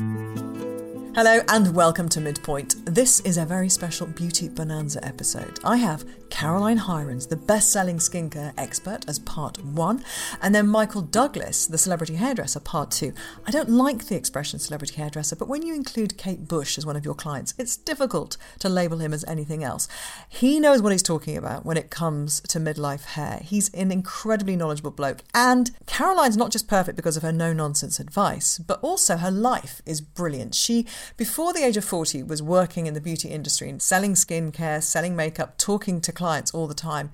Mm-hmm. Hello and welcome to Midpoint. This is a very special Beauty Bonanza episode. I have Caroline Hirons, the best selling skincare expert, as part one, and then Michael Douglas, the celebrity hairdresser, part two. I don't like the expression celebrity hairdresser, but when you include Kate Bush as one of your clients, it's difficult to label him as anything else. He knows what he's talking about when it comes to midlife hair. He's an incredibly knowledgeable bloke, and Caroline's not just perfect because of her no nonsense advice, but also her life is brilliant. She, before the age of 40, was working in the beauty industry and selling skincare, selling makeup, talking to clients all the time,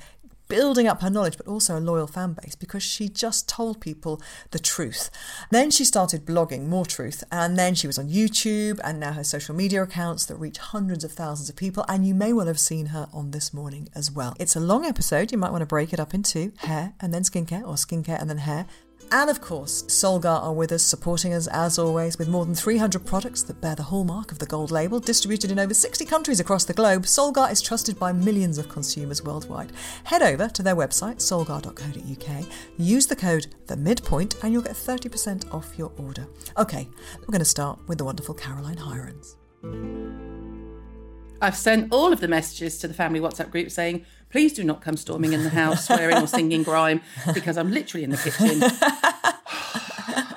building up her knowledge, but also a loyal fan base because she just told people the truth. Then she started blogging more truth, and then she was on YouTube and now her social media accounts that reach hundreds of thousands of people. And you may well have seen her on this morning as well. It's a long episode, you might want to break it up into hair and then skincare, or skincare and then hair. And of course, Solgar are with us, supporting us as always, with more than 300 products that bear the hallmark of the gold label, distributed in over 60 countries across the globe. Solgar is trusted by millions of consumers worldwide. Head over to their website, solgar.co.uk, use the code the midpoint, and you'll get 30% off your order. Okay, we're going to start with the wonderful Caroline Hirons. I've sent all of the messages to the family WhatsApp group saying, please do not come storming in the house swearing or singing grime because I'm literally in the kitchen.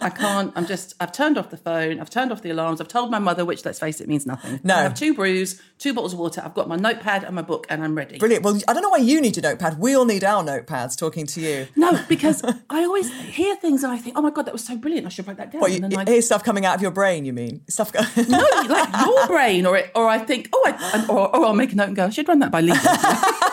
I can't. I'm just. I've turned off the phone. I've turned off the alarms. I've told my mother, which let's face it means nothing. No. I have two brews, two bottles of water. I've got my notepad and my book, and I'm ready. Brilliant. Well, I don't know why you need your notepad. We all need our notepads talking to you. No, because I always hear things and I think, oh my god, that was so brilliant. I should write that down. What, you, and then I, here's stuff coming out of your brain, you mean? Stuff. Go- no, like your brain, or it, or I think, oh, I, or, or I'll make a note and go, I should run that by legal.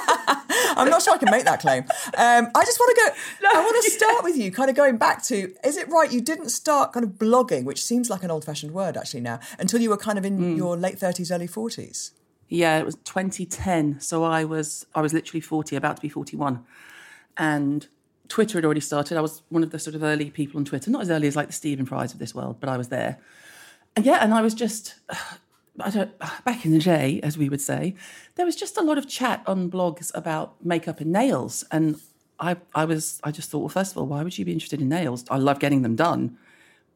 I'm not sure I can make that claim. Um, I just want to go. I want to start with you, kind of going back to. Is it right you didn't start kind of blogging, which seems like an old-fashioned word actually now, until you were kind of in your late 30s, early 40s? Yeah, it was 2010. So I was I was literally 40, about to be 41, and Twitter had already started. I was one of the sort of early people on Twitter, not as early as like the Stephen Fry's of this world, but I was there. And yeah, and I was just. I don't, back in the day, as we would say, there was just a lot of chat on blogs about makeup and nails, and I, I was, I just thought, well, first of all, why would you be interested in nails? I love getting them done,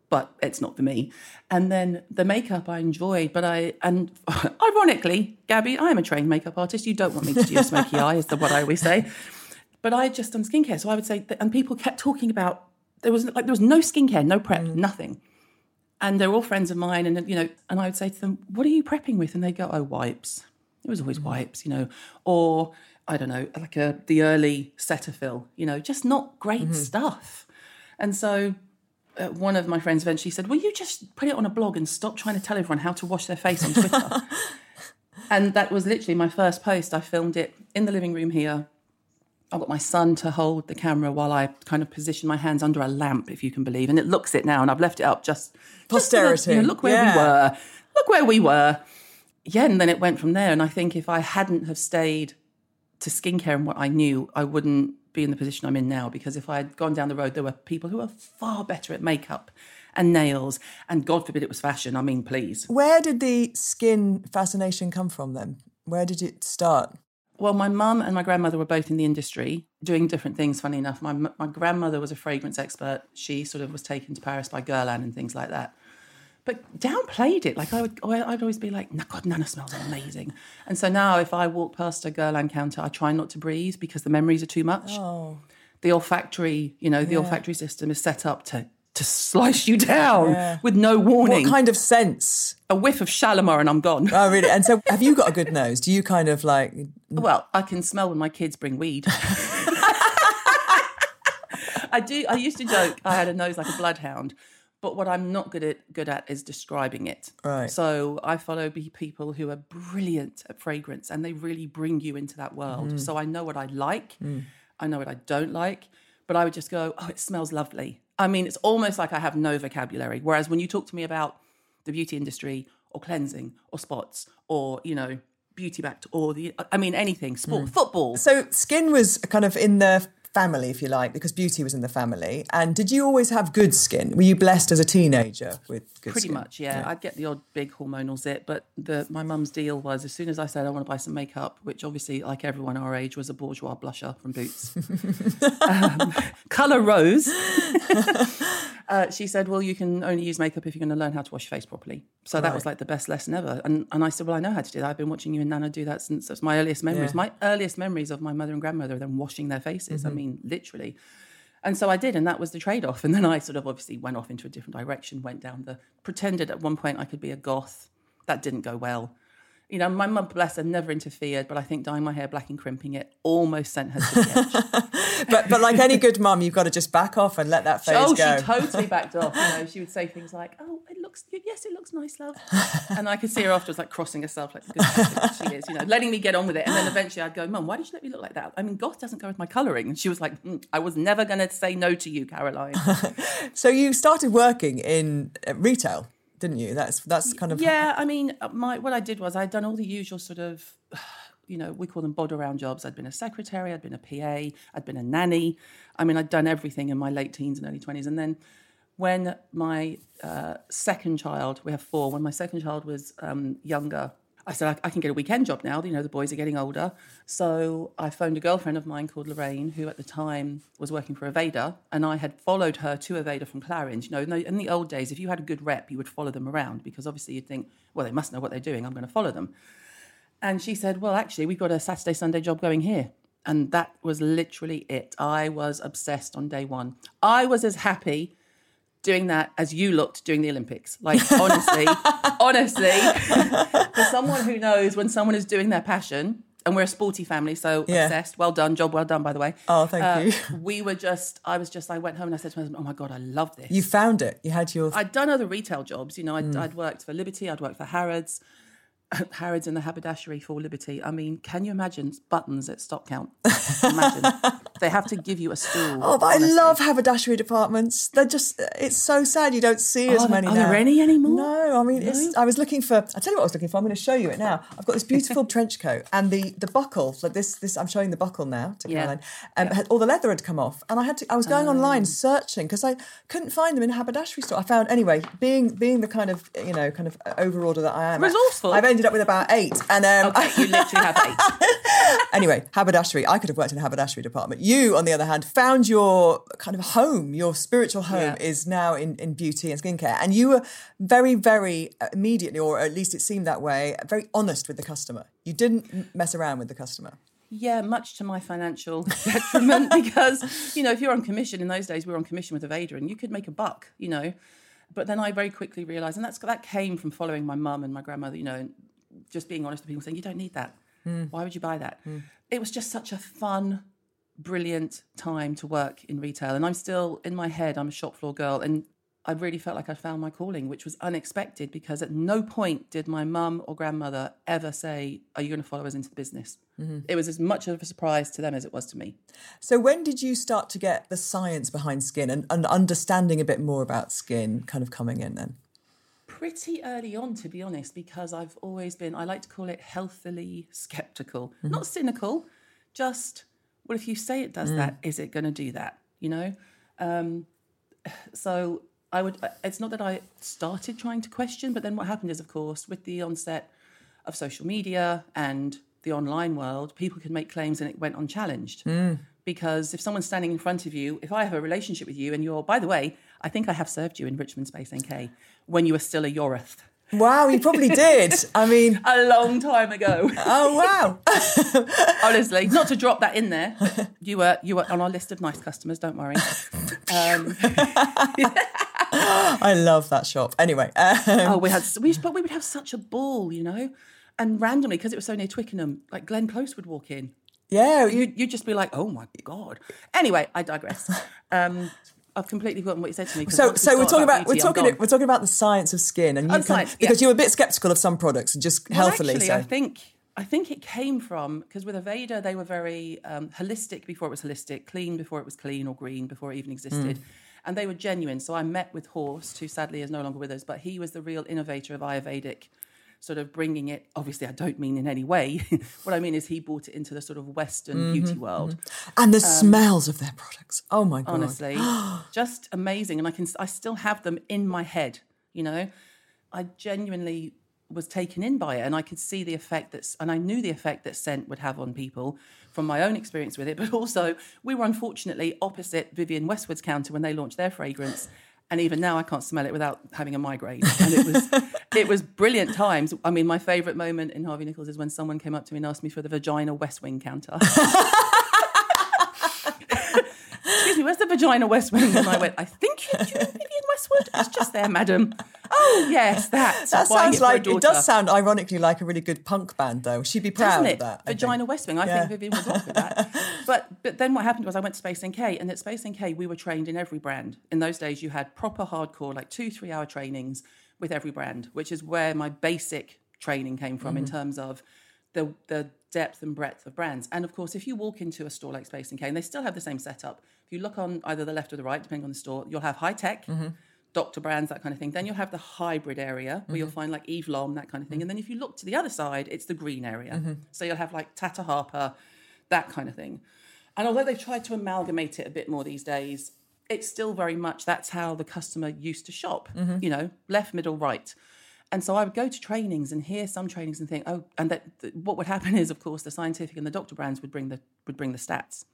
but it's not for me. And then the makeup I enjoyed, but I, and ironically, Gabby, I am a trained makeup artist. You don't want me to do your smoky eye, is the what I always say. But I had just done skincare, so I would say, that, and people kept talking about there was like there was no skincare, no prep, mm. nothing and they're all friends of mine and you know and i would say to them what are you prepping with? And they go oh wipes. It was always wipes you know or i don't know like a the early cetaphil you know just not great stuff. And so uh, one of my friends eventually said will you just put it on a blog and stop trying to tell everyone how to wash their face on twitter? And that was literally my first post. I filmed it in the living room here I got my son to hold the camera while I kind of position my hands under a lamp, if you can believe, and it looks it now. And I've left it up just just Posterity, you know, look where yeah. we were. Look where we were. Yeah, and then it went from there. And I think if I hadn't have stayed to skincare and what I knew, I wouldn't be in the position I'm in now. Because if I had gone down the road, there were people who were far better at makeup and nails, and God forbid it was fashion. I mean, please. Where did the skin fascination come from then? Where did it start? Well, my mum and my grandmother were both in the industry doing different things, funny enough. My, my grandmother was a fragrance expert. She sort of was taken to Paris by Guerlain and things like that. But downplayed it. Like I would, I'd always be like, "No, God, Nana smells amazing." And so now, if I walk past a Guerlain counter, I try not to breathe because the memories are too much. Oh, The olfactory, you know, the olfactory system is set up to to slice you down Yeah. with no warning. what kind of sense? a whiff of Shalimar and I'm gone. Oh, really? And so, have you got a good nose? Do you kind of like? Well, I can smell when my kids bring weed. I do. I used to joke I had a nose like a bloodhound, but what I'm not good at good at is describing it. Right. So I follow people who are brilliant at fragrance, and they really bring you into that world. Mm. So I know what I like, I know what I don't like, but I would just go, "Oh, it smells lovely," I mean, it's almost like I have no vocabulary. Whereas when you talk to me about the beauty industry or cleansing or spots or, you know, beauty backed or the, I mean, anything, sport, hmm. football. So skin was kind of in the family, if you like, because beauty was in the family. And did you always have good skin? Were you blessed as a teenager with good skin? Pretty skin? much, yeah. I'd get the odd big hormonal zit, but the my mum's deal was as soon as I said I want to buy some makeup, which obviously, like everyone our age, was a Bourjois blusher from Boots, um, color rose. uh, she said, "Well, you can only use makeup if you're going to learn how to wash your face properly." So that was like the best lesson ever. And and I said, "Well, I know how to do that. I've been watching you and Nana do that since that's my earliest memories. Yeah. My earliest memories of my mother and grandmother are them washing their faces. I Mm-hmm. mean, literally." And so I did, and that was the trade off. And then I sort of obviously went off into a different direction, went down the pretended at one point I could be a goth. That didn't go well. You know, my mum, bless her, never interfered, but I think dyeing my hair black and crimping it almost sent her to the edge. But, but like any good mum, you've got to just back off and let that phase oh, go. she totally backed off. You know, she would say things like, "Oh, it looks yes, it looks nice, love," and I could see her afterwards like crossing herself, like she is, you know, letting me get on with it. And then eventually, I'd go, "Mum, why did you let me look like that?" I mean, goth doesn't go with my colouring, and she was like, "Mm, "I was never going to say no to you, Caroline." so you started working in uh, retail, didn't you? That's that's kind of Yeah, I mean, uh, my what I did was I'd done all the usual sort of, you know, we call them bod around jobs. I'd been a secretary, I'd been a PA, I'd been a nanny. I mean, I'd done everything in my late teens and early twenties. And then when my uh, second child, we have four, when my second child was um, younger. I said, I, I can get a weekend job now. You know, the boys are getting older. So I phoned a girlfriend of mine called Lorraine, who at the time was working for Aveda. And I had followed her to Aveda from Clarins. You know, in the, in the old days, if you had a good rep, you would follow them around because obviously you'd think, well, they must know what they're doing. I'm going to follow them. And she said, Well, actually, we've got a Saturday, Sunday job going here. And that was literally it. I was obsessed on day one. I was as happy doing that as you looked doing the Olympics. Like, honestly, honestly, for someone who knows when someone is doing their passion, and we're a sporty family, so Yeah. obsessed. Well done, job well done, by the way. Oh, thank Uh, you. We were just, I was just, I went home and I said to my husband, Oh my God, I love this. you found it. You had your I'd done other retail jobs. You know, I'd, Mm. I'd worked for Liberty, I'd worked for Harrods, Harrods and the haberdashery for Liberty. I mean, can you imagine buttons at stock count? Imagine. they have to give you a stool. Oh, but I love haberdashery departments. They're just, it's so sad you don't see oh, as Are there- many are now. there any anymore? No, I mean, it's, I was looking for, I'll tell you what I was looking for. I'm going to show you it now. I've got this beautiful trench coat and the, the buckle, like this, this, I'm showing the buckle now to Yeah. Caroline. Um, had, all the leather had come off and I had to, I was going online searching because I couldn't find them in a haberdashery store. I found, anyway, being, being the kind of, you know, kind of overorder that I am. Resourceful. I've ended up with about eight. And um, Okay, you literally have eight. anyway, haberdashery. I could have worked in a haberdashery department. You, on the other hand, found your kind of home, your spiritual home Yeah. is now in, in beauty and skincare. And you were very, very Uh, immediately, or at least it seemed that way, very honest with the customer. You didn't mess around with the customer. Yeah, much to my financial detriment because, you know, if you're on commission in those days, we were on commission with Aveda and you could make a buck, you know. But then I very quickly realised, and that's that came from following my mum and my grandmother, you know, and just being honest with people saying, you don't need that. Hmm. Why would you buy that? Hmm. It was just such a fun, brilliant time to work in retail. And I'm still, in my head, I'm a shop floor girl. And I really felt like I found my calling, which was unexpected because at no point did my mum or grandmother ever say, Are you going to follow us into the business? Mm-hmm. It was as much of a surprise to them as it was to me. So when did you start to get the science behind skin and, and understanding a bit more about skin kind of coming in then? Pretty early on, to be honest, because I've always been, I like to call it healthily skeptical, mm-hmm. not cynical, just, well, if you say it does that, mm. is it going to do that? You know? Um, so I would, it's not that I started trying to question, but then what happened is, of course, with the onset of social media and the online world, people could make claims and it went unchallenged. Because if someone's standing in front of you, if I have a relationship with you and you're, by the way, I think I have served you in Richmond Space NK when you were still a Yorath. Wow, you probably did. I mean, A long time ago. oh wow. Honestly, not to drop that in there. You were you were on our list of nice customers, don't worry. Um, I love that shop. Anyway, um, oh, we had we but we would have such a ball, you know? And randomly, because it was so near Twickenham, like Glenn Close would walk in. yeah, you, You'd, just be like, oh my God. Anyway, I digress. Um, I've completely forgotten what you said to me. So, so we're talking about, we're beauty, I'm talking we're talking about the science of skin, and you Oh, can, science, because yeah. you were a bit skeptical of some products and just Well, healthily. actually, so I think I think it came from because with Aveda they were very um, holistic before it was holistic, clean before it was clean, or green before it even existed. And they were genuine. So I met with Horst, who sadly is no longer with us, but he was the real innovator of Ayurvedic, sort of bringing it. Obviously, I don't mean in any way. what I mean is he brought it into the sort of Western Mm-hmm, beauty world. And the smells of their products. Oh my god. Honestly, just amazing, and I can I still have them in my head. You know, I genuinely was taken in by it, and I could see the effect that's, and I knew the effect that scent would have on people from my own experience with it. But also, we were unfortunately opposite Vivienne Westwood's counter when they launched their fragrance. And even now, I can't smell it without having a migraine. And it was, it was brilliant times. I mean, my favourite moment in Harvey Nichols is when someone came up to me and asked me for the vagina West Wing counter. Excuse me, where's the vagina West Wing? And I went, I think you do, Vivienne Westwood. It's just there, madam. Oh, yes, that. That sounds it for a like it does sound ironically like a really good punk band though. She'd be proud of that. Vagina West Wing. I Yeah. think Vivienne would rock with that. But but then what happened was I went to Space NK, and at Space NK we were trained in every brand. In those days, you had proper hardcore, like two three hour trainings with every brand, which is where my basic training came from Mm-hmm. in terms of the the depth and breadth of brands. And of course, if you walk into a store like Space NK, and they still have the same setup, if you look on either the left or the right, depending on the store, you'll have high tech. Mm-hmm. Doctor brands, that kind of thing. Then you'll have the hybrid area where you'll mm-hmm. find like Eve Lom, that kind of thing. Mm-hmm. And then if you look to the other side, it's the green area. Mm-hmm. So you'll have like Tata Harper, that kind of thing. And although they've tried to amalgamate it a bit more these days, it's still very much that's how the customer used to shop, you know, left, middle, right. And so I would go to trainings and hear some trainings and think, oh, and that that what would happen is, of course, the scientific and the doctor brands would bring the would bring the stats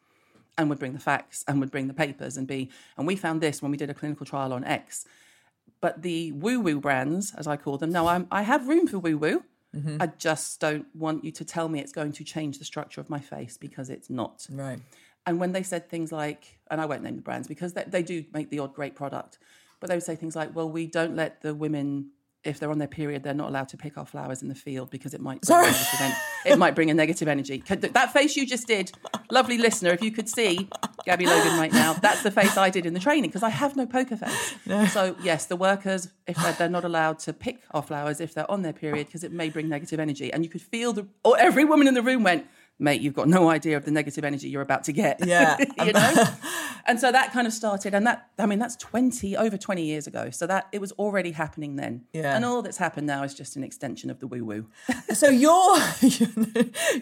and would bring the facts and would bring the papers and be, and we found this when we did a clinical trial on X. But the woo woo brands, as I call them, now I'm, I have room for woo woo. Mm-hmm. I just don't want you to tell me it's going to change the structure of my face because it's not. Right. And when they said things like, and I won't name the brands because they, they do make the odd great product, but they would say things like, well, we don't let the women, if they're on their period, they're not allowed to pick our flowers in the field because it might bring, a negative, en- it might bring a negative energy. That face you just did, lovely listener, if you could see Gabby Logan right now, that's the face I did in the training because I have no poker face. So, yes, the workers, if they're, they're not allowed to pick our flowers if they're on their period because it may bring negative energy. And you could feel the, or every woman in the room went, mate, you've got no idea of the negative energy you're about to get. Yeah. you know? and so that kind of started, and that, I mean, that's 20, over 20 years ago. So that it was already happening then. Yeah. And all that's happened now is just an extension of the woo woo. So you're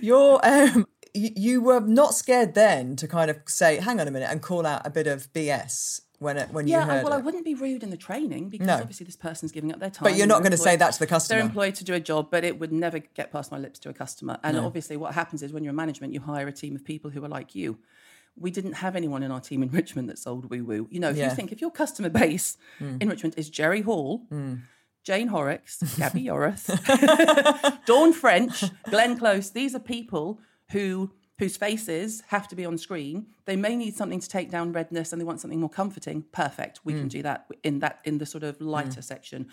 you're um you, you were not scared then to kind of say, hang on a minute, and call out a bit of BS when it, when you Yeah, heard well, I wouldn't be rude in the training because No. obviously this person's giving up their time. But you're not gonna say that to the customer. They're employed to do a job, but it would never get past my lips to a customer. And obviously, what happens is when you're in management, you hire a team of people who are like you. We didn't have anyone in our team in Richmond that sold woo woo. You know, if Yeah. you think if your customer base Hmm. in Richmond is Jerry Hall, Jane Horrocks, Gabby Yorath, Dawn French, Glenn Close, these are people who whose faces have to be on screen. They may need something to take down redness and they want something more comforting. Perfect. We Mm. can do that in that in the sort of lighter section.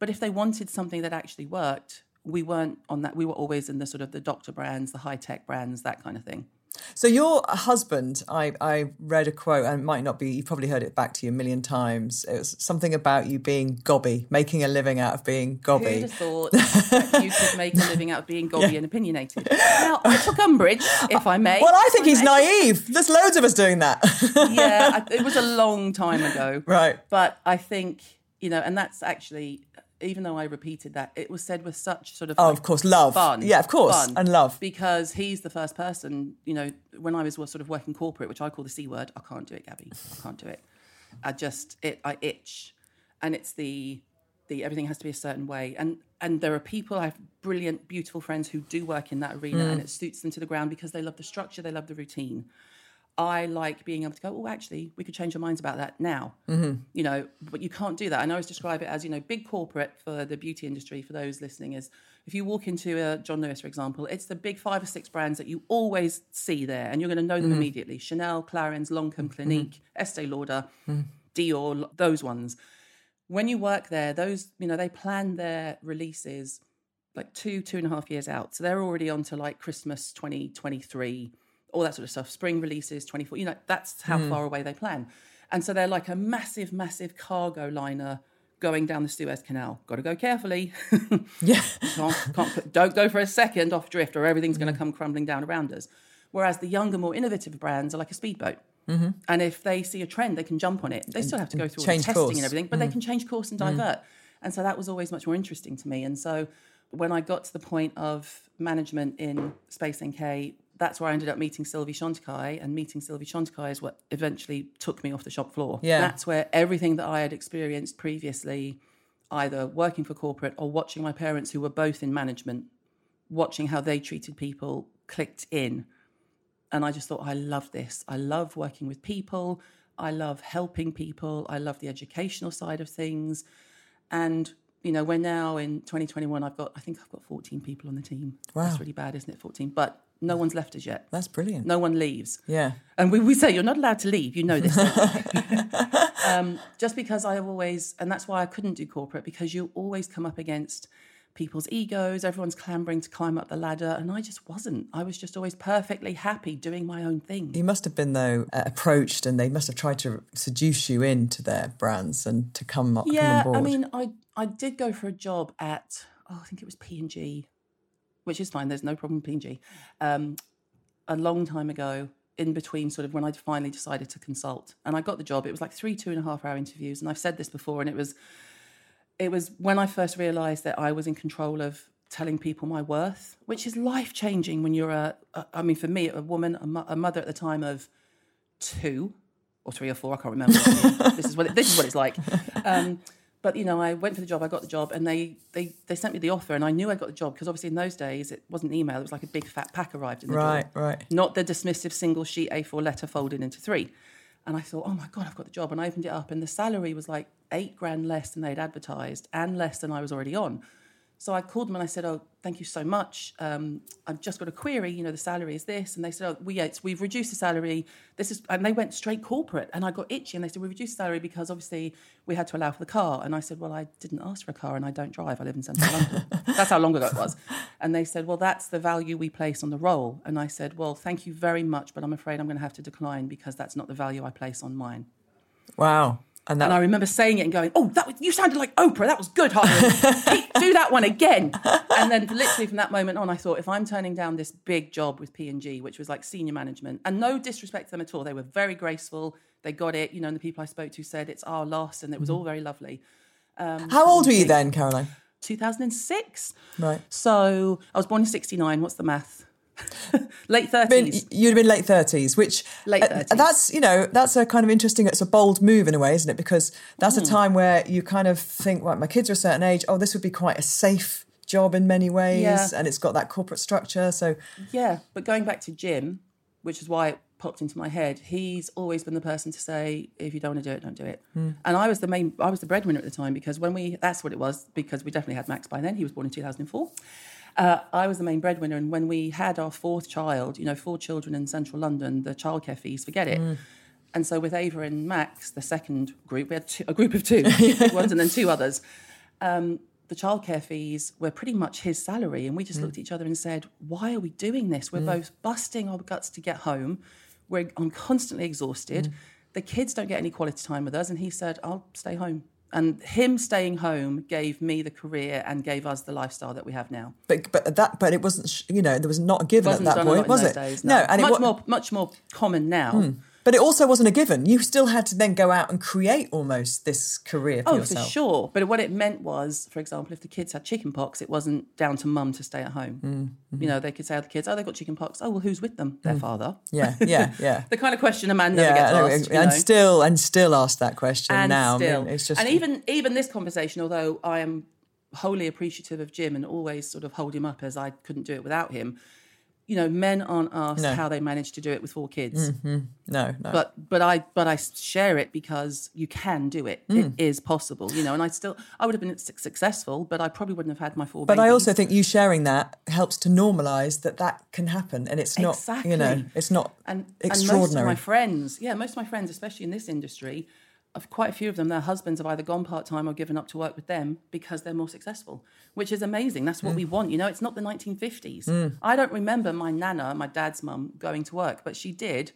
But if they wanted something that actually worked, we weren't on that. We were always in the sort of the doctor brands, the high tech brands, that kind of thing. So your husband, I, I read a quote, and it might not be, you've probably heard it back to you a million times. It was something about you being gobby, making a living out of being Who'd gobby. have thought that you could make a living out of being gobby and opinionated? Now, I took umbrage, if I may. Well, I think he's may. naive. There's loads of us doing that. yeah, I- it was a long time ago. Right. But I think, you know, and that's actually, even though I repeated that, it was said with such sort of. Oh, like, of course, love. Fun. Yeah, of course, fun. and love. Because he's the first person, you know, when I was sort of working corporate, which I call the C word, I can't do it, Gabby. I can't do it. I just, it, I itch. And it's the, the everything has to be a certain way. And and there are people, I have brilliant, beautiful friends who do work in that arena Mm. and it suits them to the ground because they love the structure, they love the routine. I like being able to go, oh, actually, we could change our minds about that now. Mm-hmm. You know, but you can't do that. And I always describe it as, you know, big corporate for the beauty industry, for those listening, is if you walk into a John Lewis, for example, it's the big five or six brands that you always see there and you're going to know them Mm-hmm. immediately Chanel, Clarins, Lancome, Clinique, Estee Lauder, Dior, those ones. When you work there, those, you know, they plan their releases like two, two and a half years out. So they're already on to like Christmas 2023, all that sort of stuff, spring releases 24. You know, that's how hmm. far away they plan. And so they're like a massive, massive cargo liner going down the Suez Canal. Got to go carefully. Yeah. can't, can't, don't go for a second off drift or everything's going to come crumbling down around us. Whereas the younger, more innovative brands are like a speedboat. Mm-hmm. And if they see a trend, they can jump on it. They still have to go through all the testing course. and everything, but they mm. can change course and mm. divert. And so that was always much more interesting to me. And so when I got to the point of management in Space NK, that's where I ended up meeting Sylvie Chantecaille, and meeting Sylvie Chantecaille is what eventually took me off the shop floor. Yeah. That's where everything that I had experienced previously, either working for corporate or watching my parents who were both in management, watching how they treated people, clicked in. And I just thought, I love this. I love working with people. I love helping people. I love the educational side of things. And, you know, we're now in 2021, I've got, I think I've got 14 people on the team. Wow. That's really bad, isn't it? 14. But no one's left us yet. That's brilliant. No one leaves. Yeah. And we, we say you're not allowed to leave. You know this. um, just because I have always, and that's why I couldn't do corporate because you always come up against people's egos. Everyone's clambering to climb up the ladder, and I just wasn't. I was just always perfectly happy doing my own thing. You must have been though uh, approached, and they must have tried to seduce you into their brands and to come up. Yeah, come on I mean, I I did go for a job at oh, I think it was P and G, which is fine. There's no problem with P. Um, a long time ago, in between sort of when I finally decided to consult, and I got the job. It was like three two and a half hour interviews, and I've said this before, and it was it was when I first realised that I was in control of telling people my worth, which is life changing when you're a, a. I mean, for me, a woman, a, mo- a mother at the time of two or three or four. I can't remember. this is what it, this is what it's like. Um, but you know, I went for the job. I got the job, and they they they sent me the offer, and I knew I got the job because obviously in those days it wasn't email; it was like a big fat pack arrived in the Right, door. right. Not the dismissive single sheet A4 letter folded into three. And I thought, oh my god, I've got the job, and I opened it up, and the salary was like eight grand less than they'd advertised, and less than I was already on. So I called them and I said, "Oh, thank you so much. Um, I've just got a query. You know, the salary is this." And they said, "Oh, we it's, we've reduced the salary. This is," and they went straight corporate. And I got itchy, and they said, "We reduced the salary because obviously we had to allow for the car." And I said, "Well, I didn't ask for a car, and I don't drive. I live in central London." That's how long ago it was. And they said, "Well, that's the value we place on the role." And I said, "Well, thank you very much, but I'm afraid I'm going to have to decline because that's not the value I place on mine." wow. And that And I remember saying it and going, "Oh, that was, you sounded like Oprah. That was good, Harlan. Do that one again." And then, literally from that moment on, I thought, if I'm turning down this big job with P and G, which was like senior management, and no disrespect to them at all, they were very graceful. They got it. You know, and the people I spoke to said it's our loss, and it was mm-hmm. all very lovely. Um, how old were you then, Caroline? 2006. Right. So I was born in '69. What's the math? Late Been, 30s. you'd have been late thirties, which Late uh, that's you know that's a kind of interesting. It's a bold move in a way, isn't it? Because that's Hmm. a time where you kind of think, right, my kids are a certain age. Oh, this would be quite a safe job in many ways, Yeah. and it's got that corporate structure. So Yeah, but going back to Jim, which is why it popped into my head, he's always been the person to say, if you don't want to do it, don't do it. And I was the main, I was the breadwinner at the time because when we, that's what it was, because we definitely had Max by then. He was born in 2004. Uh, I was the main breadwinner, and when we had our fourth child, you know, four children in central London, the childcare fees, forget it. And so with Ava and Max, the second group, we had two, a group of two, ones, and then two others. Um, the childcare fees were pretty much his salary, and we just looked at each other and said, "Why are we doing this? We're both busting our guts to get home. We're I'm constantly exhausted. The kids don't get any quality time with us." And he said, "I'll stay home." And him staying home gave me the career and gave us the lifestyle that we have now. But but that but it wasn't you know there was not a given at that done a lot point, was it? days, no, and much it more much more common now. Hmm. But it also wasn't a given. You still had to then go out and create almost this career for Oh, yourself. for sure. But what it meant was, for example, if the kids had chicken pox, it wasn't down to mum to stay at home. Mm-hmm. You know, they could say to the kids, "Oh, they've got chicken pox. Oh, well, who's with them? Their father." Mm. Yeah, yeah, yeah. the kind of question a man never yeah, gets asked. and know. still and still ask that question and now. I mean, it's just and even even this conversation, although I am wholly appreciative of Jim and always sort of hold him up as I couldn't do it without him. You know, men aren't asked No. how they manage to do it with four kids. no, no. but but I but I share it because you can do it. Mm. It is possible, you know. And I still I would have been successful, but I probably wouldn't have had my four. But I also think you sharing that helps to normalise that that can happen, and it's not, exactly. you know, it's not and extraordinary. And most of my friends, yeah, most of my friends, especially in this industry, quite a few of them, their husbands have either gone part time or given up to work with them because they're more successful, which is amazing. That's Mm. what we want. You know, it's not the 1950s. I don't remember my nana, my dad's mum, going to work, but she did.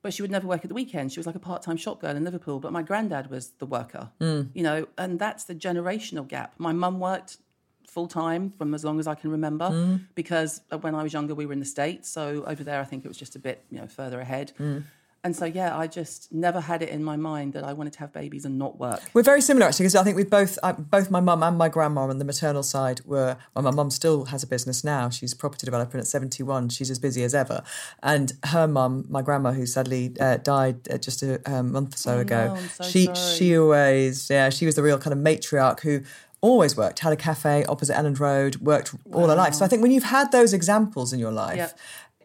But she would never work at the weekend. She was like a part time shop girl in Liverpool. But my granddad was the worker, Mm. you know, and that's the generational gap. My mum worked full time from as long as I can remember because when I was younger we were in the states so over there I think it was just a bit you know further ahead And so, yeah, I just never had it in my mind that I wanted to have babies and not work. We're very similar actually, because I think we both, uh, both my mum and my grandma on the maternal side were. Well, my mum still has a business now. She's a property developer, and at seventy-one, she's as busy as ever. And her mum, my grandma, who sadly uh, died uh, just a um, month or so Oh, ago, no, so she sorry. she always, yeah, she was the real kind of matriarch who always worked, had a cafe opposite Elland Road, worked all her life. So I think when you've had those examples in your life. Yep.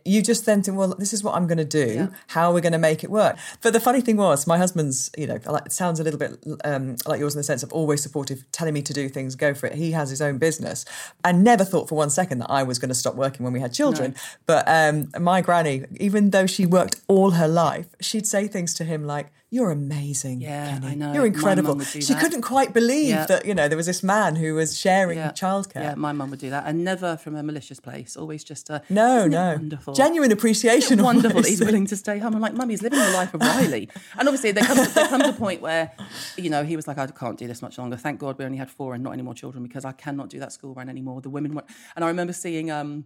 You just then think, well, this is what I'm going to do. Yeah. How are we going to make it work? But the funny thing was, my husband's, you know, like, it sounds a little bit um, like yours in the sense of always supportive, telling me to do things, go for it. He has his own business. I never thought for one second that I was going to stop working when we had children. But um, my granny, even though she worked all her life, she'd say things to him like, "You're amazing, Yeah, Kenny. I know. You're incredible." mum would do She that. couldn't quite believe Yeah. that you know there was this man who was sharing childcare. Yeah, my mum would do that, and never from a malicious place. Always just a No, no, wonderful, genuine appreciation. wonderful. that. He's willing to stay home. I'm like, mum, he's living the life of Riley. And obviously, there comes there comes a point where, you know, he was like, I can't do this much longer. Thank God we only had four and not any more children because I cannot do that school run anymore. The women went, and I remember seeing. um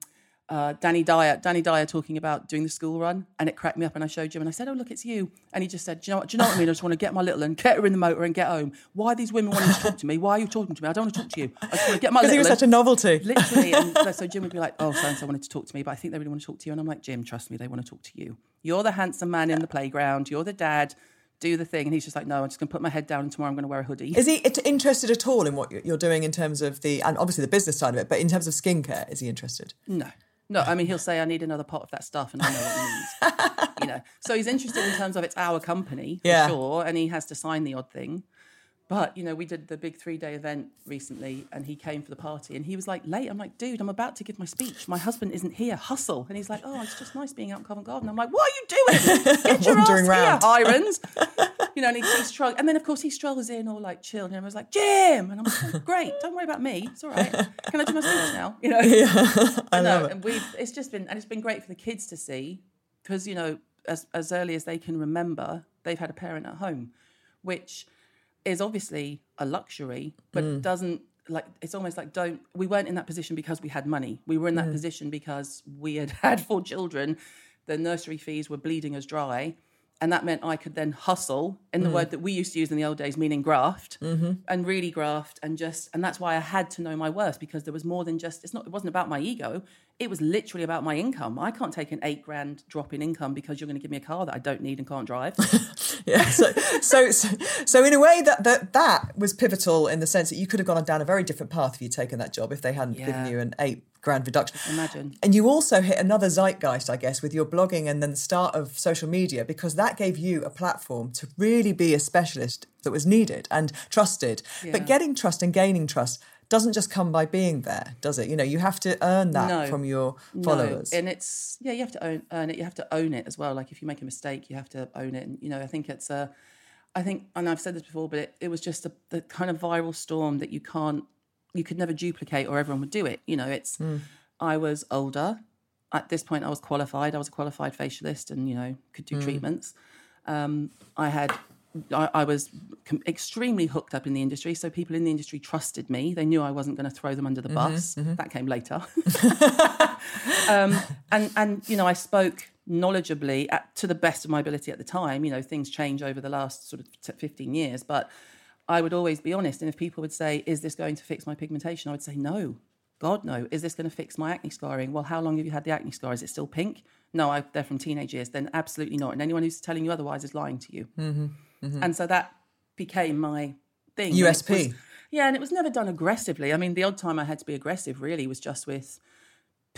uh, Danny Dyer, Danny Dyer talking about doing the school run, and it cracked me up. And I showed Jim, and I said, "Oh, look, it's you." And he just said, "Do you know what? Do you know what I mean? I just want to get my little and get her in the motor and get home. Why are these women wanting to talk to me? Why are you talking to me? I don't want to talk to you. I just want to get my because he was such a novelty. Literally. And so- Jim would be like, oh, so wanted to talk to me, but I think they really want to talk to you. And I'm like, Jim, trust me, they want to talk to you. You're the handsome man in the playground. You're the dad. Do the thing. And he's just like, no, I'm just going to put my head down and tomorrow I'm going to wear a hoodie. Is he interested at all in what you- you're doing in terms of the, and obviously the business side of it, but in terms of skincare, is he interested? No. No, I mean, he'll say, I need another pot of that stuff, and I know what he needs. you know, so he's interested in terms of it's our company, for Yeah. sure, and he has to sign the odd thing. But, you know, we did the big three day event recently, and he came for the party, and he was like, late. I'm like, dude, I'm about to give my speech. My husband isn't here. Hustle. And he's like, oh, it's just nice being out in Covent Garden. I'm like, what are you doing? Get your ass Wandering here, round. Hirons. you know, and he, he strugg- and then of course he strolls in all like chilled, and I was like, Jim, and I'm like, oh, great, don't worry about me, it's all right. Can I do my speech now? You know, I know. And we've it's just been and it's been great for the kids to see because you know as as early as they can remember, they've had a parent at home, which is obviously a luxury, but mm. doesn't like it's almost like don't we weren't in that position because we had money. We were in that mm. position because we had had four children. The nursery fees were bleeding us dry. And that meant I could then hustle in the mm. word that we used to use in the old days, meaning graft, mm-hmm. and really graft, and just, and that's why I had to know my worth because there was more than just. It's not. It wasn't about my ego. It was literally about my income. I can't take an eight grand drop in income because you're going to give me a car that I don't need and can't drive. Yeah. So, so, so, so in a way, that, that that was pivotal in the sense that you could have gone down a very different path if you'd taken that job if they hadn't given you an eight grand reduction. Imagine. And you also hit another zeitgeist, I guess, with your blogging and then the start of social media because that gave you a platform to really be a specialist that was needed and trusted. But getting trust and gaining trust doesn't just come by being there, does it? You know, you have to earn that No. from your followers. No, and it's yeah, you have to own, earn it. You have to own it as well. Like if you make a mistake, you have to own it. And you know, I think it's a, I think, and I've said this before, but it, it was just a, the kind of viral storm that you can't, you could never duplicate, or everyone would do it. You know, it's. I was older. At this point, I was qualified. I was a qualified facialist, and you know, could do treatments. Um, I had. I, I was com- extremely hooked up in the industry, so people in the industry trusted me. They knew I wasn't going to throw them under the mm-hmm, bus. Mm-hmm. That came later. um, and and you know I spoke knowledgeably at, to the best of my ability at the time. You know things change over the last sort of t- fifteen years, but I would always be honest. And if people would say, "Is this going to fix my pigmentation?" I would say, "No, God no." Is this going to fix my acne scarring? Well, how long have you had the acne scar? Is it still pink? No, I, they're from teenage years. Then absolutely not. And anyone who's telling you otherwise is lying to you. Mm-hmm. Mm-hmm. And so that became my thing. USP. was- yeah, and it was never done aggressively. I mean, the odd time I had to be aggressive really was just with.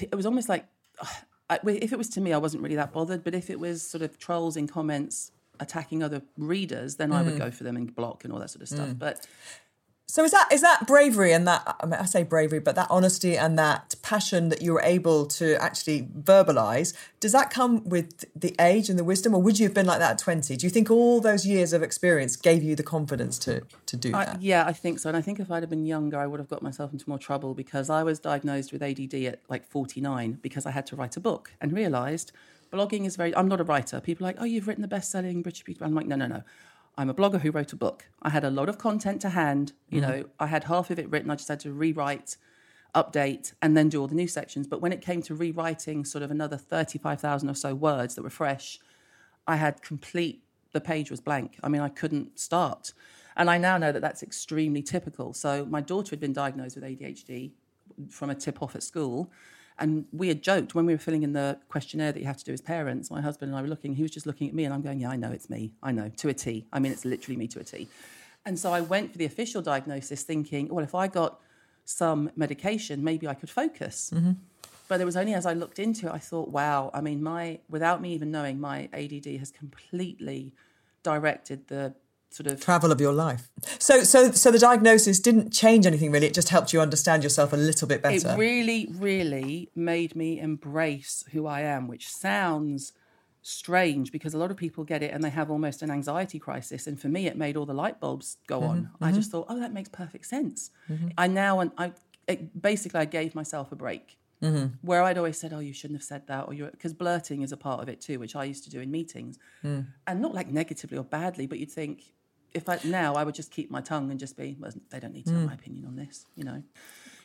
It was almost like, I, if it was to me, I wasn't really that bothered. But if it was sort of trolls in comments attacking other readers, then I would mm. go for them and block and all that sort of stuff. Mm. But So is that is that bravery and that I, mean, I say bravery, but that honesty and that passion that you were able to actually verbalize, does that come with the age and the wisdom, or would you have been like that at twenty? Do you think all those years of experience gave you the confidence to to do I, that? yeah, I think so. And I think if I'd have been younger, I would have got myself into more trouble because I was diagnosed with ADD at like 49 because I had to write a book and realized blogging is very. I'm not a writer. People are like, oh, you've written the best selling British Beauty. I'm like, no, no, no. I'm a blogger who wrote a book. I had a lot of content to hand. You mm-hmm. know, I had half of it written. I just had to rewrite, update, and then do all the new sections. But when it came to rewriting sort of another 35,000 or so words that were fresh, I had complete, the page was blank. I mean, I couldn't start. And I now know that that's extremely typical. So my daughter had been diagnosed with ADHD from a tip off at school. And we had joked when we were filling in the questionnaire that you have to do as parents. My husband and I were looking, he was just looking at me, and I'm going, Yeah, I know it's me. I know, to a T. I mean, it's literally me to a T. And so I went for the official diagnosis thinking, Well, if I got some medication, maybe I could focus. Mm-hmm. But it was only as I looked into it, I thought, wow, I mean, my, without me even knowing, my ADD has completely directed the sort of travel of your life. So, so, so the diagnosis didn't change anything really. It just helped you understand yourself a little bit better. It really, really made me embrace who I am, which sounds strange because a lot of people get it and they have almost an anxiety crisis. And for me, it made all the light bulbs go Mm-hmm, on. I just thought, oh, that makes perfect sense. I now, and I it, basically, I gave myself a break. Mm-hmm. Where I'd always said, "Oh, you shouldn't have said that," or "You're," because blurting is a part of it too, which I used to do in meetings, Mm. and not like negatively or badly, but you'd think, if I now I would just keep my tongue and just be, well, they don't need to know Mm. my opinion on this, you know.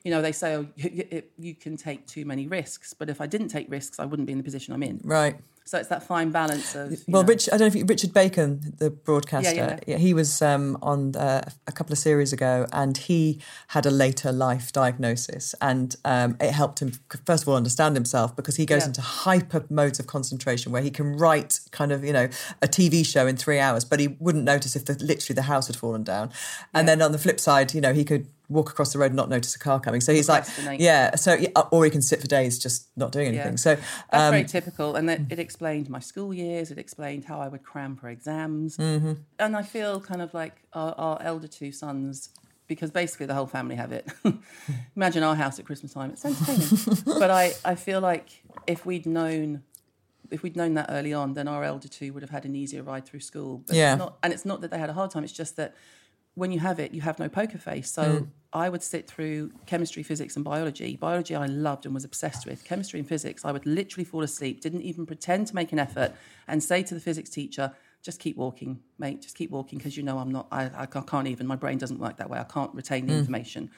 You know, they say, oh, you, you, can take too many risks, but if I didn't take risks, I wouldn't be in the position I'm in. right. So it's that fine balance of. Well, know, Rich, I don't know if you, Richard Bacon, the broadcaster, Yeah, yeah. he was um, on uh, a couple of series ago, and he had a later life diagnosis, and um, it helped him first of all understand himself because he goes Yeah. into hyper modes of concentration where he can write kind of you know a TV show in three hours, but he wouldn't notice if the, literally the house had fallen down, and then on the flip side, you know, he could walk across the road and not notice a car coming. So he's like, yeah, so yeah, or he can sit for days just not doing anything. Yeah. So That's um, very typical, and that it explained my school years. It explained how I would cram for exams, Mm-hmm. and I feel kind of like our, our elder two sons, because basically the whole family have it. Imagine our house at Christmas time; it's entertaining. but I, I feel like if we'd known, if we'd known that early on, then our elder two would have had an easier ride through school. But Yeah. it's not, and it's not that they had a hard time; it's just that when you have it, you have no poker face. So Mm. I would sit through chemistry, physics, and biology. Biology I loved and was obsessed with. Chemistry and physics, I would literally fall asleep, didn't even pretend to make an effort, and say to the physics teacher, just keep walking, mate, just keep walking, because you know I'm not, I, I can't even, my brain doesn't work that way. I can't retain the information.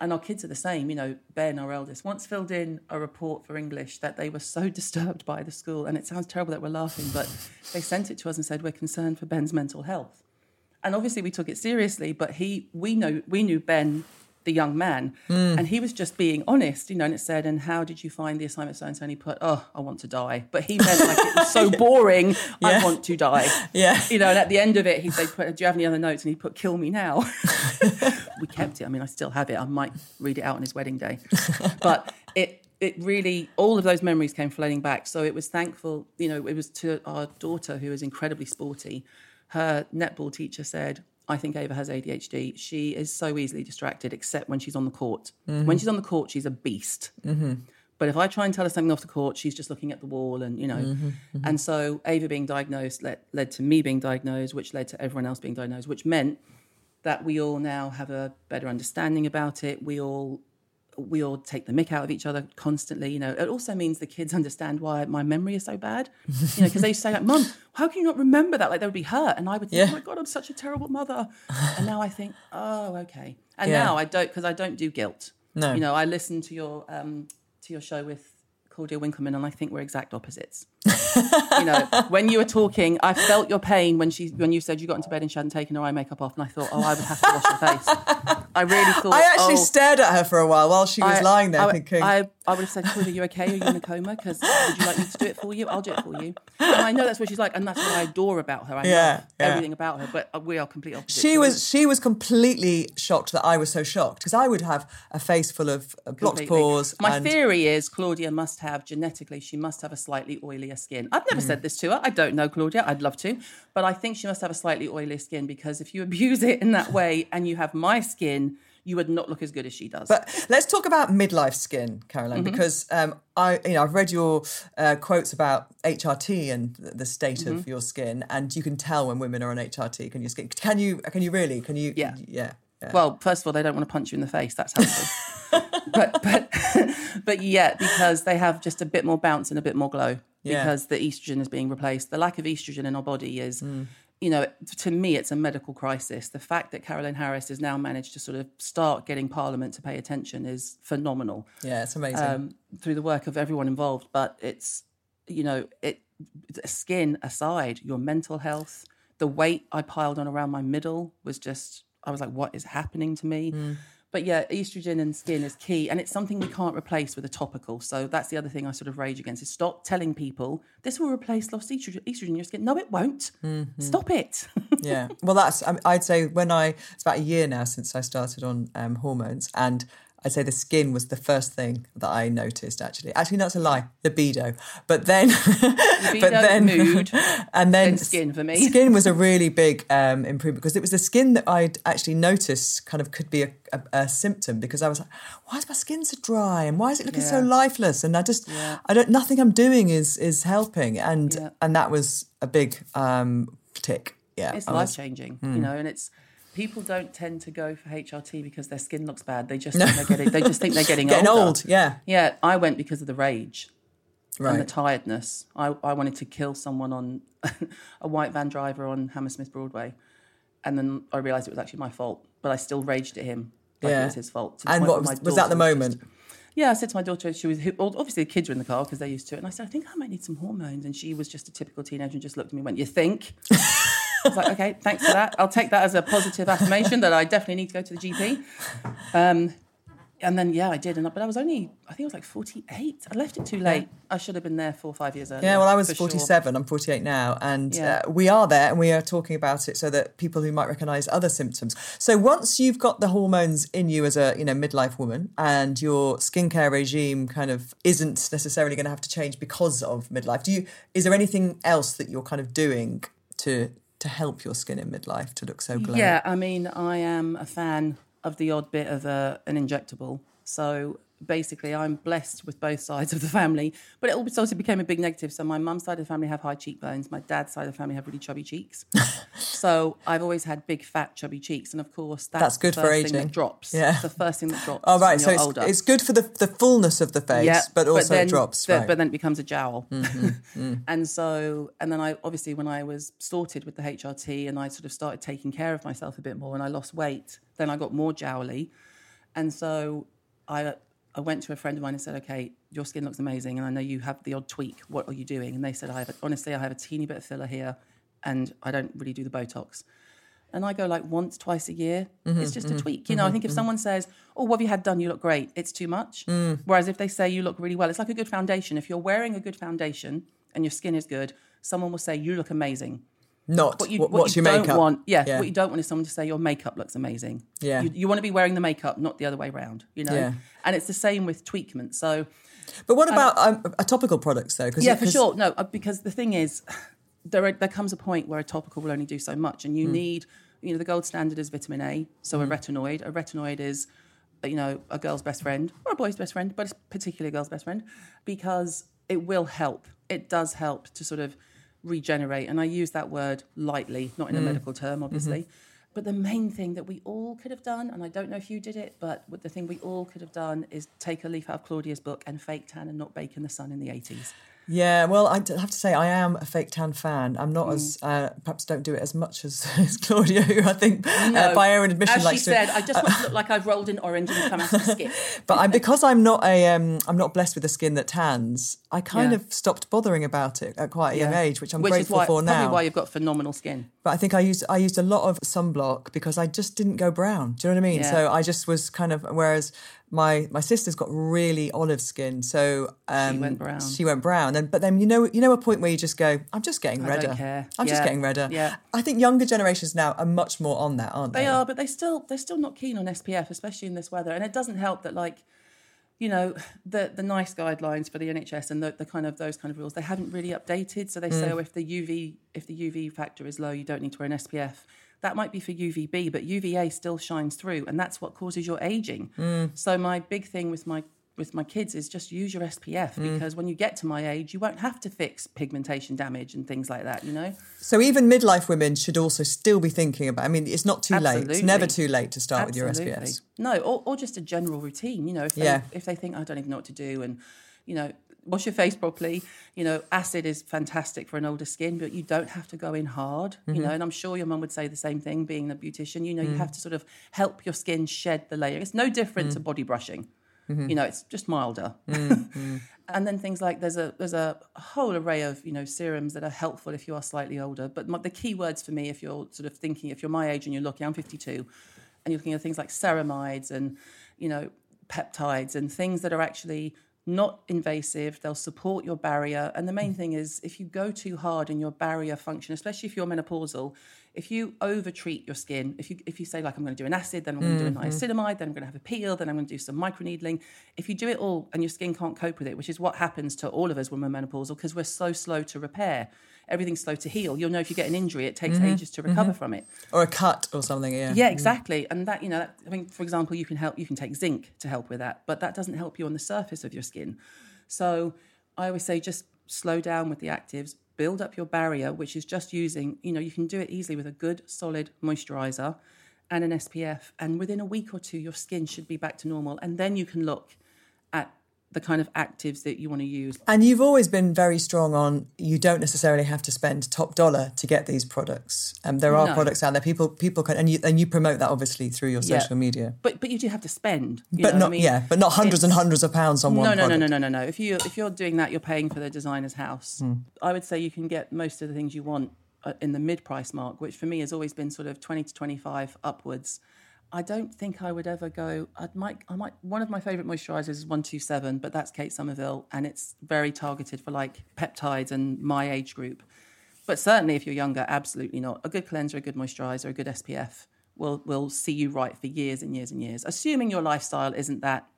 And our kids are the same. You know, Ben, our eldest, once filled in a report for English that they were so disturbed by the school. And it sounds terrible that we're laughing, but they sent it to us and said, We're concerned for Ben's mental health and obviously we took it seriously but he we know we knew ben the young man hmm. and he was just being honest you know and it said and how did you find the assignment so and so? He put oh i want to die. But he meant like it was so boring i want to die. Yeah. you know and at the end of it he said do you have any other notes? And he put kill me now. We kept it. I mean i still have it. I might read it out on his wedding day. But it it really all of those memories came flooding back. So it was thankful you know it was to our daughter who is incredibly sporty her netball teacher said I think Ava has ADHD. She is so easily distracted, except when she's on the court. Mm-hmm. When she's on the court, she's a beast. Mm-hmm. But if I try and tell her something off the court, she's just looking at the wall, and you know. Mm-hmm. And so Ava being diagnosed led, led to me being diagnosed, which led to everyone else being diagnosed, which meant that we all now have a better understanding about it. We all we all take the mick out of each other constantly. You know, it also means the kids understand why my memory is so bad. You know, because they say like, "Mom, how can you not remember that?" Like they would be hurt, and I would think, Yeah. "Oh my god, I'm such a terrible mother." and now I think, "Oh, okay." And Yeah. now I don't because I don't do guilt. No. you know, I listen to your um, to your show with Claudia Winkleman, and I think we're exact opposites. you know, when you were talking, I felt your pain when she when you said you got into bed and she hadn't taken her eye makeup off, and I thought, oh, I would have to wash her face. I really thought. I actually oh, stared at her for a while while she was I- lying there I, thinking, I, I would have said, Claudia, are you okay? Are you in a coma? Because would you like me to do it for you? I'll do it for you. And I know that's what she's like, and that's what I adore about her. I Yeah, love yeah. everything about her, but we are complete opposites. she was she was completely shocked that I was so shocked because I would have a face full of uh, blocked completely- pores. My and, theory is Claudia must have genetically, she must have a slightly oilier skin. I've never said this to her. I don't know Claudia. I'd love to, but I think she must have a slightly oilier skin because if you abuse it in that way and you have my skin, you would not look as good as she does. But let's talk about midlife skin, Caroline, Mm-hmm. because um, I, you know, I've read your uh, quotes about HRT and the state Mm-hmm. of your skin, and you can tell when women are on HRT. Can you skin? Can you? Can you really? Can you? Yeah. yeah. yeah. Well, first of all, they don't want to punch you in the face. That's helpful. but but but yeah, because they have just a bit more bounce and a bit more glow Yeah. because the estrogen is being replaced. The lack of estrogen in our body is. You know, to me, it's a medical crisis. The fact that Carolyn Harris has now managed to sort of start getting Parliament to pay attention is phenomenal yeah, it's amazing. um, through the work of everyone involved. But it's, you know, it skin aside, your mental health, the weight I piled on around my middle was just, I was like, what is happening to me? Hmm. But yeah, estrogen and skin is key, and it's something we can't replace with a topical. So that's the other thing I sort of rage against: is stop telling people this will replace lost estrogen, estrogen in your skin. No, it won't. Mm-hmm. Stop it. yeah. Well, that's, I- I'd say when I, it's about a year now since I started on um, hormones, and I'd say the skin was the first thing that I noticed actually. Actually, not to lie, libido. But then, but then, mood, and then then skin for me. Skin was a really big um, improvement because it was the skin that I'd actually noticed kind of could be a, a, a symptom because I was like, why is my skin so dry and why is it looking so lifeless? And I just, Yeah. I don't, nothing I'm doing is is helping, and Yeah. and that was a big um, tick. Yeah, it's life changing, Hmm. you know, and it's people don't tend to go for HRT because their skin looks bad. They just think they're getting they just think they're getting, getting older. old. Yeah, Yeah, I went because of the rage and the tiredness. I, I wanted to kill someone on a white van driver on Hammersmith Broadway, and then I realised it was actually my fault. But I still raged at him like Yeah. it was his fault. And what was, was that the moment? just- yeah, I said to my daughter, she was obviously the kids were in the car because they're used to it, and I said, I think I might need some hormones, and she was just a typical teenager and just looked at me and went, "You think?" I was like, "Okay, thanks for that. I'll take that as a positive affirmation that I definitely need to go to the GP." Um, and then yeah, I did, and but I was only I think I was like forty eight. I left it too late. I should have been there four or five years earlier. Yeah, well, I was for sure. 47. I'm 48 now. And Yeah. uh, we are there and we are talking about it so that people who might recognize other symptoms. So once you've got the hormones in you as a, you know, midlife woman and your skincare regime kind of isn't necessarily going to have to change because of midlife, do you, is there anything else that you're kind of doing to, to help your skin in midlife to look so glowing? Yeah, I mean, I am a fan of the odd bit of a, an injectable. So basically, I'm blessed with both sides of the family, but it also became a big negative. So my mum's side of the family have high cheekbones. My dad's side of the family have really chubby cheeks. so I've always had big, fat, chubby cheeks, and of course, that's, That's good the for aging. that drops. Yeah. It's the first thing that drops. Oh, right. So it's, older. it's good for the, the fullness of the face, but also then, it drops. the- right. Mm-hmm, But then it becomes a jowl. and so, and then I obviously, when I was sorted with the HRT and I sort of started taking care of myself a bit more and I lost weight, then I got more jowly. And so I, I went to a friend of mine and said, okay, your skin looks amazing. And I know you have the odd tweak. What are you doing? And they said, I have, a, honestly, I have a teeny bit of filler here and I don't really do the Botox. And I go like once, twice a year. Mm-hmm, it's just a mm-hmm, tweak. You know, I mm-hmm, think if someone says, Oh, what have you had done? You look great. It's too much. Mm. Whereas if they say you look really well, it's like a good foundation. If you're wearing a good foundation and your skin is good, someone will say, You look amazing. Not What you, what, what what's you your don't makeup? want, yeah, Yeah. what you don't want is someone to say your makeup looks amazing. Yeah. You, you want to be wearing the makeup, not the other way around, you know? Yeah. And it's the same with tweakment. So, But what about um, a topical products though? 'Cause yeah, it- for 'cause- sure. No, uh, because the thing is, there are, there comes a point where a topical will only do so much, and you need, you know, the gold standard is vitamin A. So a retinoid, a retinoid is, uh, you know, a girl's best friend or a boy's best friend, but it's particularly a girl's best friend because it will help. It does help to sort of regenerate, and I use that word lightly, not in a mm. medical term, mm-hmm. obviously. But the main thing that we all could have done, and I don't know if you did it, but the thing we all could have done is take a leaf out of Claudia's book and fake tan and not bake in the sun in the 80s. Yeah, well, I have to say I am a fake tan fan. I'm Mm. not as uh, perhaps don't do it as much as, as Claudia, who I think uh, by her own admission As she to. said, I just want to look like I've rolled in orange and come out of the skip. but I'm because I'm not a um, I'm not blessed with a skin that tans. I kind Yeah. of stopped bothering about it at quite a young Yeah. age, which I'm Which grateful is why, for probably why you've got phenomenal skin. But I think I used I used a lot of sunblock because I just didn't go brown. Do you know what I mean? Yeah. So I just was kind of whereas my my sister's got really olive skin, so um, went brown. She went brown, and but then you know you know a point where you just go, I'm just getting I redder. don't care. I'm just getting redder. Yeah. I think younger generations now are much more on that, aren't they? They are, but they still they're still not keen on SPF, especially in this weather. And it doesn't help that like, you know, the the nice guidelines for the NHS and the, the kind of those kind of rules they haven't really updated. So they say, oh, if the UV if the UV factor is low, you don't need to wear an SPF. That might be for UVB, but UVA still shines through, and that's what causes your aging. Mm. So my big thing with my with my kids is just use your SPF mm. because when you get to my age, you won't have to fix pigmentation damage and things like that. You know. So even midlife women should also still be thinking about. I mean, it's not too late. It's never too late to start with your SPF. No, or, or just a general routine. You know, if they, Yeah. if they think I don't even know what to do, and you know, wash your face properly. You know, acid is fantastic for an older skin, but you don't have to go in hard. You Mm-hmm. know, and I'm sure your mum would say the same thing. Being a beautician, you know, Mm. you have to sort of help your skin shed the layer. It's no different to body brushing. You know, it's just milder. and then things like there's a there's a whole array of you know serums that are helpful if you are slightly older. But my, the key words for me, if you're sort of thinking, if you're my age and you're looking, I'm 52, and you're looking at things like ceramides and you know peptides and things that are actually not invasive. They'll support your barrier. And the main mm. thing is if you go too hard in your barrier function, especially if you're menopausal, if you over treat your skin, if you if you say like I'm going to do an acid, then I'm going to do a mm-hmm. niacinamide, then I'm going to have a peel, then I'm going to do some microneedling. If you do it all and your skin can't cope with it, which is what happens to all of us when we're menopausal, because we're so slow to repair, everything's slow to heal. You'll know if you get an injury, it takes mm-hmm. ages to recover mm-hmm. from it. Or a cut or something, yeah. Yeah, mm. exactly. And that, you know, that, I mean, for example, you can help, you can take zinc to help with that, but that doesn't help you on the surface of your skin. So I always say just slow down with the actives, build up your barrier, which is just using, you know, you can do it easily with a good solid moisturizer and an SPF. And within a week or two, your skin should be back to normal. And then you can look at the kind of actives that you want to use. And you've always been very strong on you don't necessarily have to spend top dollar to get these products. Um, there are No. products out there. People people can and you and you promote that obviously through your Yeah. social media. But but you do have to spend. you But know not I mean? yeah, but not hundreds and hundreds of pounds on one no, no, no, product. no, no, no, no. If you if you're doing that, you're paying for the designer's house. Hmm. I would say you can get most of the things you want uh, in the mid price mark, which for me has always been sort of twenty to twenty five upwards. I don't think I would ever go. I might. I might. One of my favorite moisturizers is one two seven, but that's Kate Somerville, and it's very targeted for like peptides and my age group. But certainly, if you're younger, absolutely not. A good cleanser, a good moisturizer, a good SPF will will see you right for years and years and years. Assuming your lifestyle isn't that,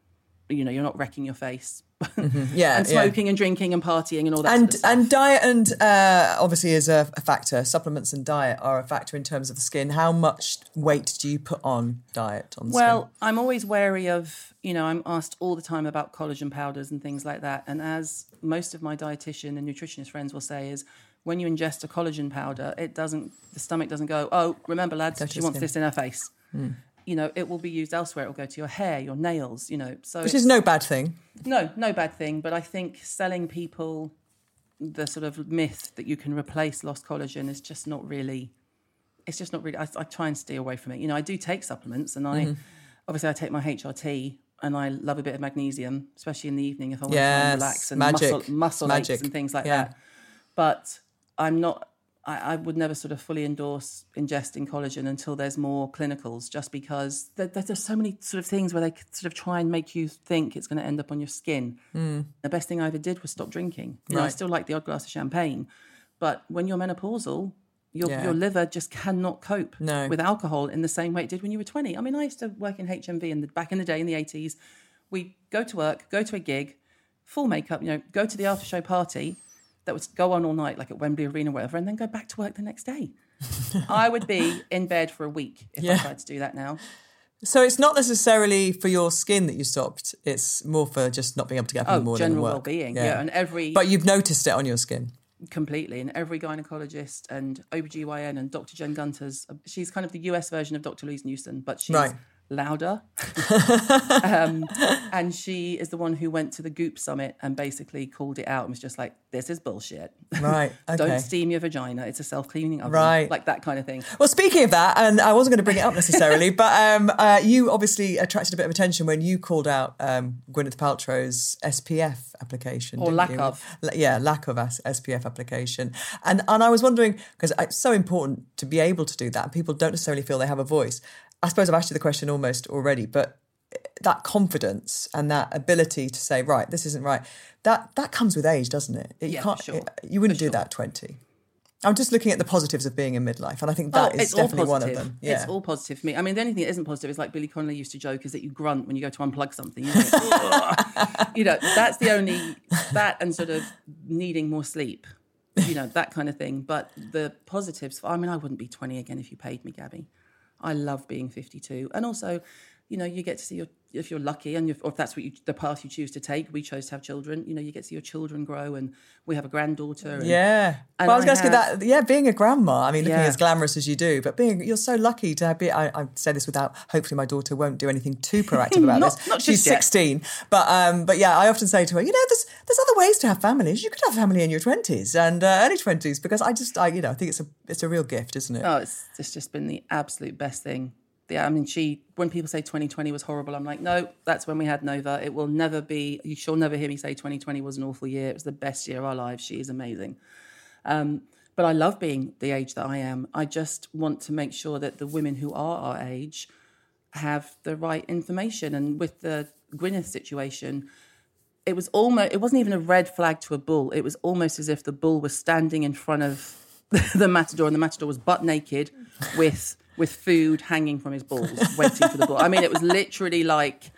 you know, you're not wrecking your face, Yeah, and yeah. smoking and drinking and partying and all that. And sort of and diet and uh, obviously is a, a factor. Supplements and diet are a factor in terms of the skin. How much weight do you put on diet on the Well, I'm always wary of, you know, I'm asked all the time about collagen powders and things like that. And as most of my dietitian and nutritionist friends will say, is when you ingest a collagen powder, it doesn't, the stomach doesn't go, oh, remember, lads, she wants skin." this in her face. You know, it will be used elsewhere. It will go to your hair, your nails, you know. So Which is no bad thing. no, no bad thing. But I think selling people the sort of myth that you can replace lost collagen is just not really. It's just not really. I, I try and stay away from it. You know, I do take supplements, and I mm-hmm. obviously I take my HRT, and I love a bit of magnesium, especially in the evening if I want to Yes, and relax and magic, muscle muscle magic. aches and things like Yeah. that. But I'm not. I, I would never sort of fully endorse ingesting collagen until there's more clinicals, just because there, there- there's so many sort of things where they could sort of try and make you think it's going to end up on your skin. Hmm. The best thing I ever did was stop drinking. You know, I still like the odd glass of champagne, but when you're menopausal, your, Yeah. your liver just cannot cope No. with alcohol in the same way it did when you were 20. I mean, I used to work in HMV in the, back in the day in the 80s. We go to work, go to a gig, full makeup, you know, go to the after show party that would go on all night, like at Wembley Arena or whatever, and then go back to work the next day. I would be in bed for a week if I tried to do that now. So it's not necessarily for your skin that you stopped. It's more for just not being able to get up in Oh, the morning general well-being, yeah. and every But you've noticed it on your skin. completely and every gynecologist and OBGYN and Dr. Jen Gunter's she's kind of the US version of Dr. Louise Newson but she's Right. Louder um, and she is the one who went to the Goop summit and basically called it out and was just like this is bullshit Right. Okay. don't steam your vagina it's a self-cleaning oven Right. like that kind of thing Well, speaking of that, and I wasn't going to bring it up necessarily, but um, uh, you obviously attracted a bit of attention when you called out um, Gwyneth Paltrow's SPF application. Or lack you? of. Yeah, lack of SPF application. And and I was wondering, because it's so important to be able to do that, people don't necessarily feel they have a voice. I suppose I've asked you the question almost already, but that confidence and that ability to say, right, this isn't right, that that comes with age, doesn't it? You Yeah, can't. for sure. you wouldn't do that at twenty. I'm just looking at the positives of being in midlife, and I think that oh, is oh, all definitely one of them. Yeah. It's all positive for me. I mean, the only thing that isn't positive is like Billy Connolly used to joke is that you grunt when you go to unplug something. You know, you know that's the only that and sort of needing more sleep. You know that kind of thing. But the positives. I mean, I wouldn't be 20 again if you paid me, Gabby. I love being 52, and also, you know, you get to see your if you're lucky and you've, or if that's what you, the path you choose to take. We chose to have children. You know, you get to see your children grow, and we have a granddaughter. And, Yeah. And well, I was going to ask you have- that. Yeah, being a grandma. I mean, looking Yeah. as glamorous as you do, but being you're so lucky to be. I, I say this without. Hopefully, my daughter won't do anything too proactive about Not- this. not She's just yet. 16, but um, but yeah, I often say to her, you know, there's there's other ways to have families. You could have a family in your 20s and uh, early 20s because I just, I you know, I think it's a it's a real gift, isn't it? Oh, it's, it's just been the absolute best thing yeah, I mean, she, when people say 2020 was horrible, I'm like, no, that's when we had Nova. It will never be, you shall never hear me say 2020 was an awful year. It was the best year of our lives. She is amazing. Um, but I love being the age that I am. I just want to make sure that the women who are our age have the right information. And with the Gwyneth situation, it was almost, it wasn't even a red flag to a bull. It was almost as if the bull was standing in front of the matador and the matador was butt naked with with food hanging from his balls, waiting for the ball. I mean, it was literally like,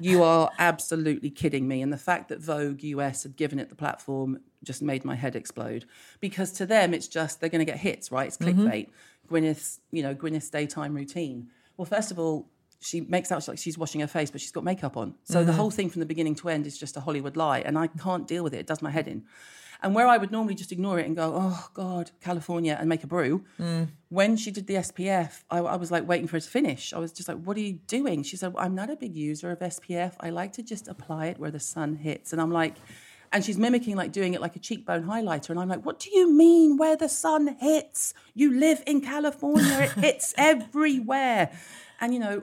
you are absolutely kidding me. And the fact that Vogue US had given it the platform just made my head explode. Because to them, it's just they're going to get hits, right? It's clickbait. Mm-hmm. Gwyneth's, you know, Gwyneth's daytime routine. Well, first of all, she makes out like she's washing her face, but she's got makeup on. So mm-hmm. the whole thing from the beginning to end is just a Hollywood lie, and I can't deal with it. It does my head in. And where I would normally just ignore it and go, oh God, California, and make a brew, mm. when she did the SPF, I, I, was like waiting for her to finish. I was just like, what are you doing? She said, well, I'm not a big user of SPF. I like to just apply it where the sun hits. And I'm like, and she's mimicking like doing it like a cheekbone highlighter. And I'm like, what do you mean where the sun hits? You live in California, it hits everywhere. And, you know,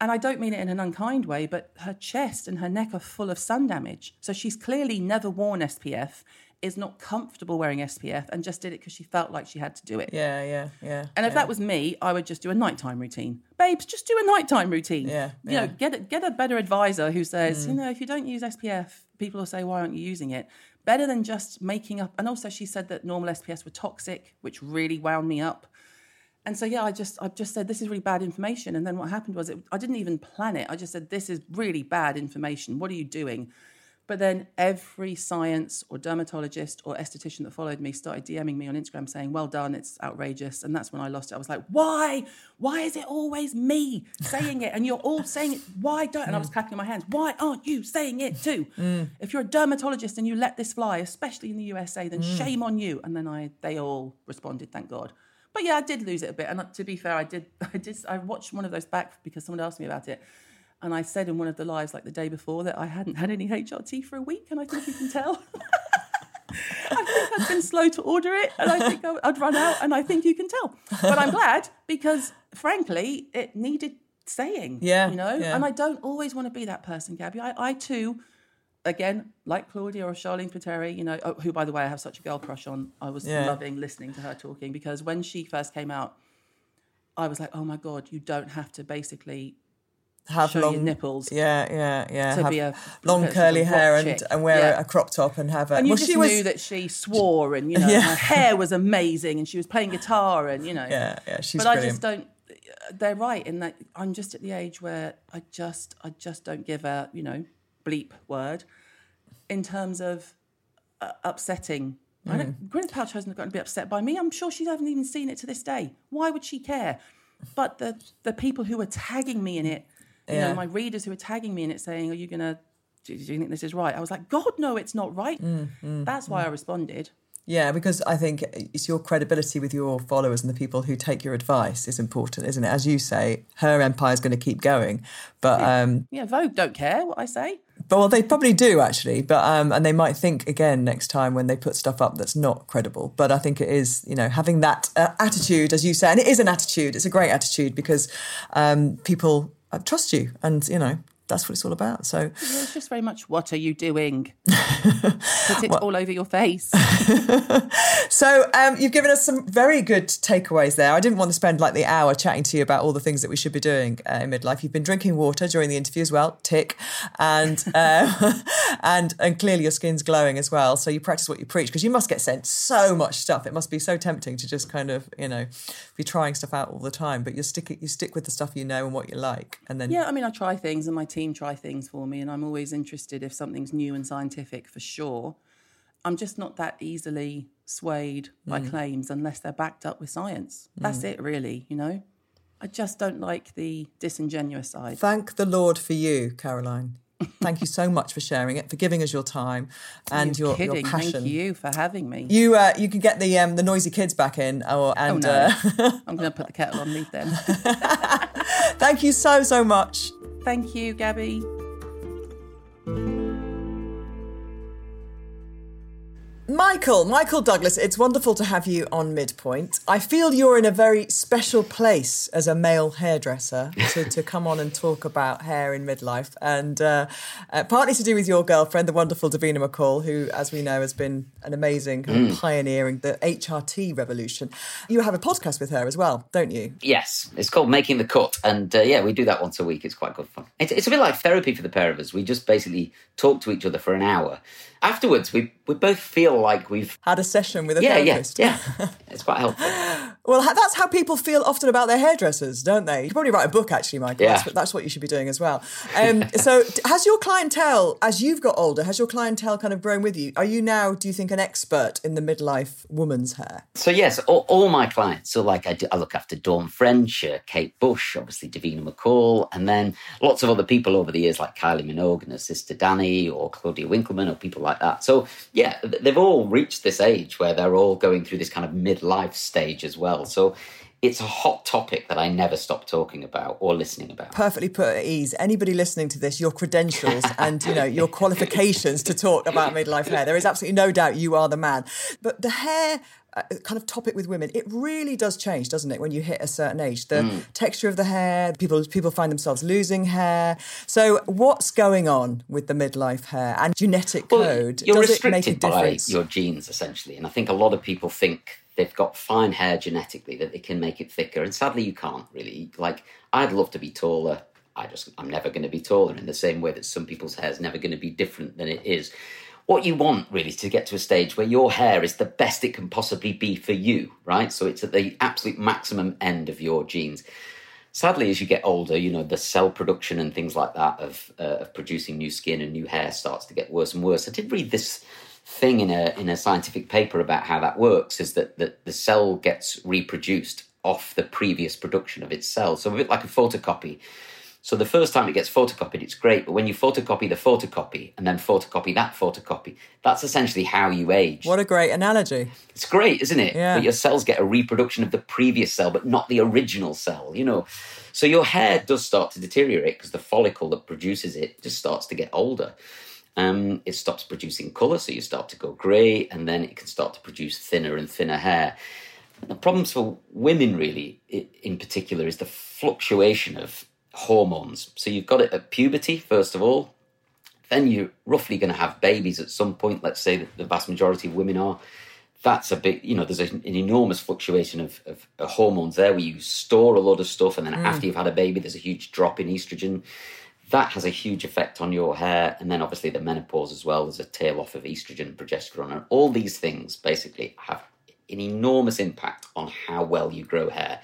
and I don't mean it in an unkind way, but her chest and her neck are full of sun damage. So she's clearly never worn SPF is not comfortable wearing SPF and just did it because she felt like she had to do it. Yeah, yeah, yeah. And if yeah. that was me, I would just do a nighttime routine. Babes, just do a nighttime routine. Yeah. You yeah. know, get a, get a better advisor who says, mm. you know, if you don't use SPF, people will say, why aren't you using it? Better than just making up. And also, she said that normal SPFs were toxic, which really wound me up. And so, yeah, I just I just said this is really bad information. And then what happened was, it, I didn't even plan it. I just said this is really bad information. What are you doing? But then every science or dermatologist or esthetician that followed me started DMing me on Instagram saying, Well done, it's outrageous. And that's when I lost it. I was like, Why? Why is it always me saying it? And you're all saying it. Why don't? And I was mm. clapping my hands. Why aren't you saying it too? Mm. If you're a dermatologist and you let this fly, especially in the USA, then mm. shame on you. And then I they all responded, thank God. But yeah, I did lose it a bit. And to be fair, I did I did I watched one of those back because someone asked me about it. And I said in one of the lives, like the day before, that I hadn't had any HRT for a week, and I think you can tell. I think I've been slow to order it, and I think I'd run out, and I think you can tell. But I'm glad because, frankly, it needed saying. Yeah, you know. Yeah. And I don't always want to be that person, Gabby. I, I too, again, like Claudia or Sharleen Spiteri, you know, oh, who, by the way, I have such a girl crush on. I was yeah. loving listening to her talking because when she first came out, I was like, oh my god, you don't have to basically have Show long nipples. Yeah, yeah, yeah. To have be a long curly hair and, and wear yeah. a crop top and have a. And you well, just she knew was, that she swore and you know yeah. her hair was amazing and she was playing guitar and you know. Yeah, yeah, she's. But brilliant. I just don't. They're right in that I'm just at the age where I just I just don't give a you know bleep word in terms of uh, upsetting Mm. I don't, Gwyneth Paltrow hasn't got to be upset by me. I'm sure she hasn't even seen it to this day. Why would she care? But the the people who are tagging me in it you yeah. know, my readers who are tagging me in it saying, "Are you going to? Do you think this is right?" I was like, "God, no, it's not right." Mm, mm, That's why mm. I responded. Yeah, because I think it's your credibility with your followers and the people who take your advice is important, isn't it? As you say, her empire is going to keep going, but yeah. um, yeah, Vogue don't care what I say. But well, they probably do actually, but um, and they might think again next time when they put stuff up that's not credible. But I think it is, you know, having that uh, attitude, as you say, and it is an attitude. It's a great attitude because um, people I trust you, and you know that's what it's all about. So it's just very much what are you doing? Put it well, all over your face. so um, you've given us some very good takeaways there. I didn't want to spend like the hour chatting to you about all the things that we should be doing uh, in midlife. You've been drinking water during the interview as well, tick, and uh, and and clearly your skin's glowing as well. So you practice what you preach because you must get sent so much stuff. It must be so tempting to just kind of you know be trying stuff out all the time, but you stick you stick with the stuff you know and what you like, and then yeah. I mean, I try things, and my team team try things for me, and I'm always interested if something's new and scientific for sure. I'm just not that easily swayed by mm. claims unless they're backed up with science. That's mm. it, really, you know? I just don't like the disingenuous side. Thank the Lord for you, Caroline. Thank you so much for sharing it, for giving us your time and your, your, passion. Thank you for having me. You uh, you can get the um, the noisy kids back in, or and oh, no. uh... I'm going to put the kettle on, leave them. Thank you so so much. Thank you, Gabby. Michael, Michael Douglas, it's wonderful to have you on Midpoint. I feel you're in a very special place as a male hairdresser to, to come on and talk about hair in midlife. And uh, uh, partly to do with your girlfriend, the wonderful Davina McCall, who, as we know, has been an amazing kind of pioneering the HRT revolution. You have a podcast with her as well, don't you? Yes, it's called Making the Cut, and uh, yeah, we do that once a week. It's quite good fun. It's, it's a bit like therapy for the pair of us. We just basically talk to each other for an hour. Afterwards, we we both feel like we've Had a session with a yeah therapist. yeah yeah. It's quite helpful. Well, that's how people feel often about their hairdressers, don't they? You probably write a book, actually, Michael. Yeah. That's, what, that's what you should be doing as well. Um, so, has your clientele, as you've got older, has your clientele kind of grown with you? Are you now, do you think, an expert in the midlife woman's hair? So yes, all, all my clients. So like I, do, I look after Dawn French, uh, Kate Bush, obviously Davina McCall, and then lots of other people over the years like Kylie Minogue and her sister Dannii or Claudia Winkleman or people like that. So yeah, they've all reached this age where they're all going through this kind of midlife stage as well. So it's a hot topic that I never stop talking about or listening about. Perfectly put at ease. Anybody listening to this, your credentials and you know your qualifications to talk about midlife hair. There is absolutely no doubt you are the man. But the hair uh, kind of topic with women, it really does change, doesn't it? When you hit a certain age, the Mm. texture of the hair, people people find themselves losing hair. So, what's going on with the midlife hair and genetic code? You're does it make a restricted by your genes essentially, and I think a lot of people think they've got fine hair genetically that they can make it thicker, and sadly you can't really. Like I'd love to be taller. I just I'm never going to be taller in the same way that some people's hair is never going to be different than it is. What you want really is to get to a stage where your hair is the best it can possibly be for you, right? So it's at the absolute maximum end of your genes sadly, as you get older, you know the cell production and things like that of uh, of producing new skin and new hair starts to get worse and worse. I did read this thing in a in a scientific paper about how that works. Is that that the cell gets reproduced off the previous production of its cells, so a bit like a photocopy. So the first time it gets photocopied, it's great, but when you photocopy the photocopy and then photocopy that photocopy, that's essentially how you age. what a great analogy. It's great, isn't it? Yeah. That your cells get a reproduction of the previous cell, but not the original cell, you know. So your hair does start to deteriorate because the follicle that produces it just starts to get older. Um, it stops producing colour, so you start to go grey, and then it can start to produce thinner and thinner hair. The problems for women, really, in particular, is the fluctuation of hormones. So you've got it at puberty, first of all, then you're roughly going to have babies at some point. Let's say that the vast majority of women are. That's a big, you know, there's an enormous fluctuation of, of, uh hormones there where you store a lot of stuff, and then after you've had a baby, there's a huge drop in estrogen. That has a huge effect on your hair, and then obviously the menopause as well. There's a tail off of estrogen and progesterone, and all these things basically have an enormous impact on how well you grow hair.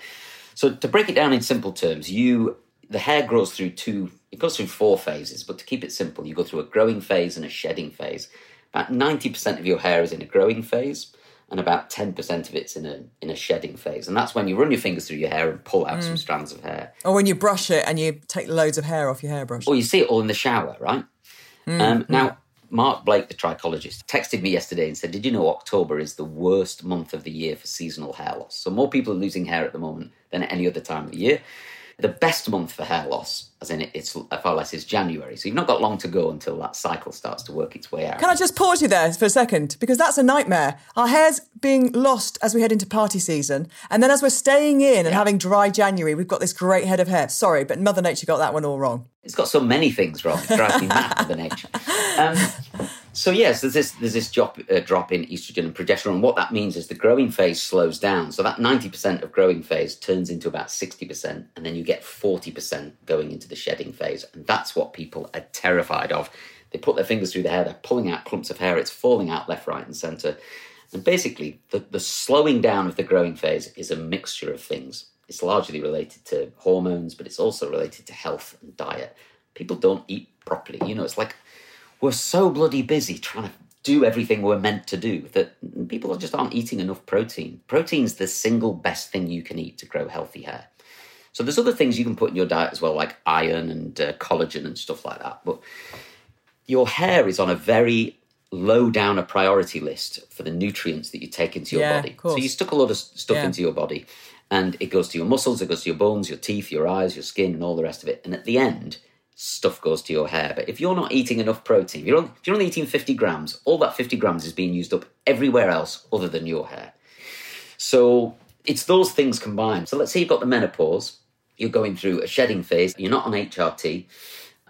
So to break it down in simple terms, you the hair grows through two it goes through four phases, but to keep it simple, you go through a growing phase and a shedding phase. About 90% of your hair is in a growing phase and about 10% of it's in a in a shedding phase. And that's when you run your fingers through your hair and pull out some mm. strands of hair. Or when you brush it and you take loads of hair off your hairbrush. Or you see it all in the shower, right? Mm, um, mm. now, Mark Blake, the trichologist, texted me yesterday and said, Did you know October is the worst month of the year for seasonal hair loss? So more people are losing hair at the moment than at any other time of the year. The best month for hair loss, as in it's far less, is January. So you've not got long to go until that cycle starts to work its way out. Can I just pause you there for a second? Because that's a nightmare. Our hair's being lost as we head into party season. And then as we're staying in and having dry January, we've got this great head of hair. Sorry, but Mother Nature got that one all wrong. It's got so many things wrong. It drives me mad, Mother Nature. Um, so yes, there's this there's this drop uh, drop in estrogen and progesterone. And what that means is the growing phase slows down. So that ninety percent of growing phase turns into about sixty percent, and then you get forty percent going into the shedding phase, and that's what people are terrified of. They put their fingers through the hair, they're pulling out clumps of hair, it's falling out left, right, and centre. And basically, the, the slowing down of the growing phase is a mixture of things. It's largely related to hormones, but it's also related to health and diet. People don't eat properly. You know, it's like we're so bloody busy trying to do everything we're meant to do that people just aren't eating enough protein. Protein's the single best thing you can eat to grow healthy hair. So there's other things you can put in your diet as well, like iron and uh, collagen and stuff like that. But your hair is on a very low down a priority list for the nutrients that you take into your Yeah, body. So you stuck a lot of stuff Yeah. into your body and it goes to your muscles, it goes to your bones, your teeth, your eyes, your skin, and all the rest of it. And at the end, stuff goes to your hair. But if you're not eating enough protein, if you're, only, if you're only eating 50 grams, all that 50 grams is being used up everywhere else other than your hair. So it's those things combined. So let's say you've got the menopause, you're going through a shedding phase, you're not on HRT,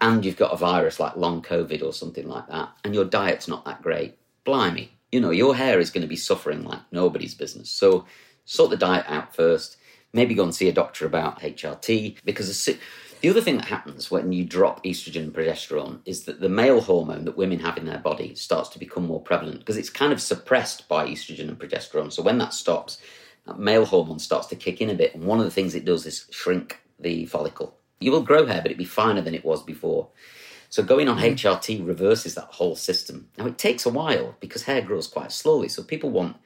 and you've got a virus like long COVID or something like that, and your diet's not that great. Blimey, you know, your hair is going to be suffering like nobody's business. So sort the diet out first. Maybe go and see a doctor about HRT because the other thing that happens when you drop estrogen and progesterone is that the male hormone that women have in their body starts to become more prevalent because it's kind of suppressed by estrogen and progesterone. So when that stops, that male hormone starts to kick in a bit. And one of the things it does is shrink the follicle. You will grow hair, but it'd be finer than it was before. So going on mm. HRT reverses that whole system. Now it takes a while because hair grows quite slowly. So people want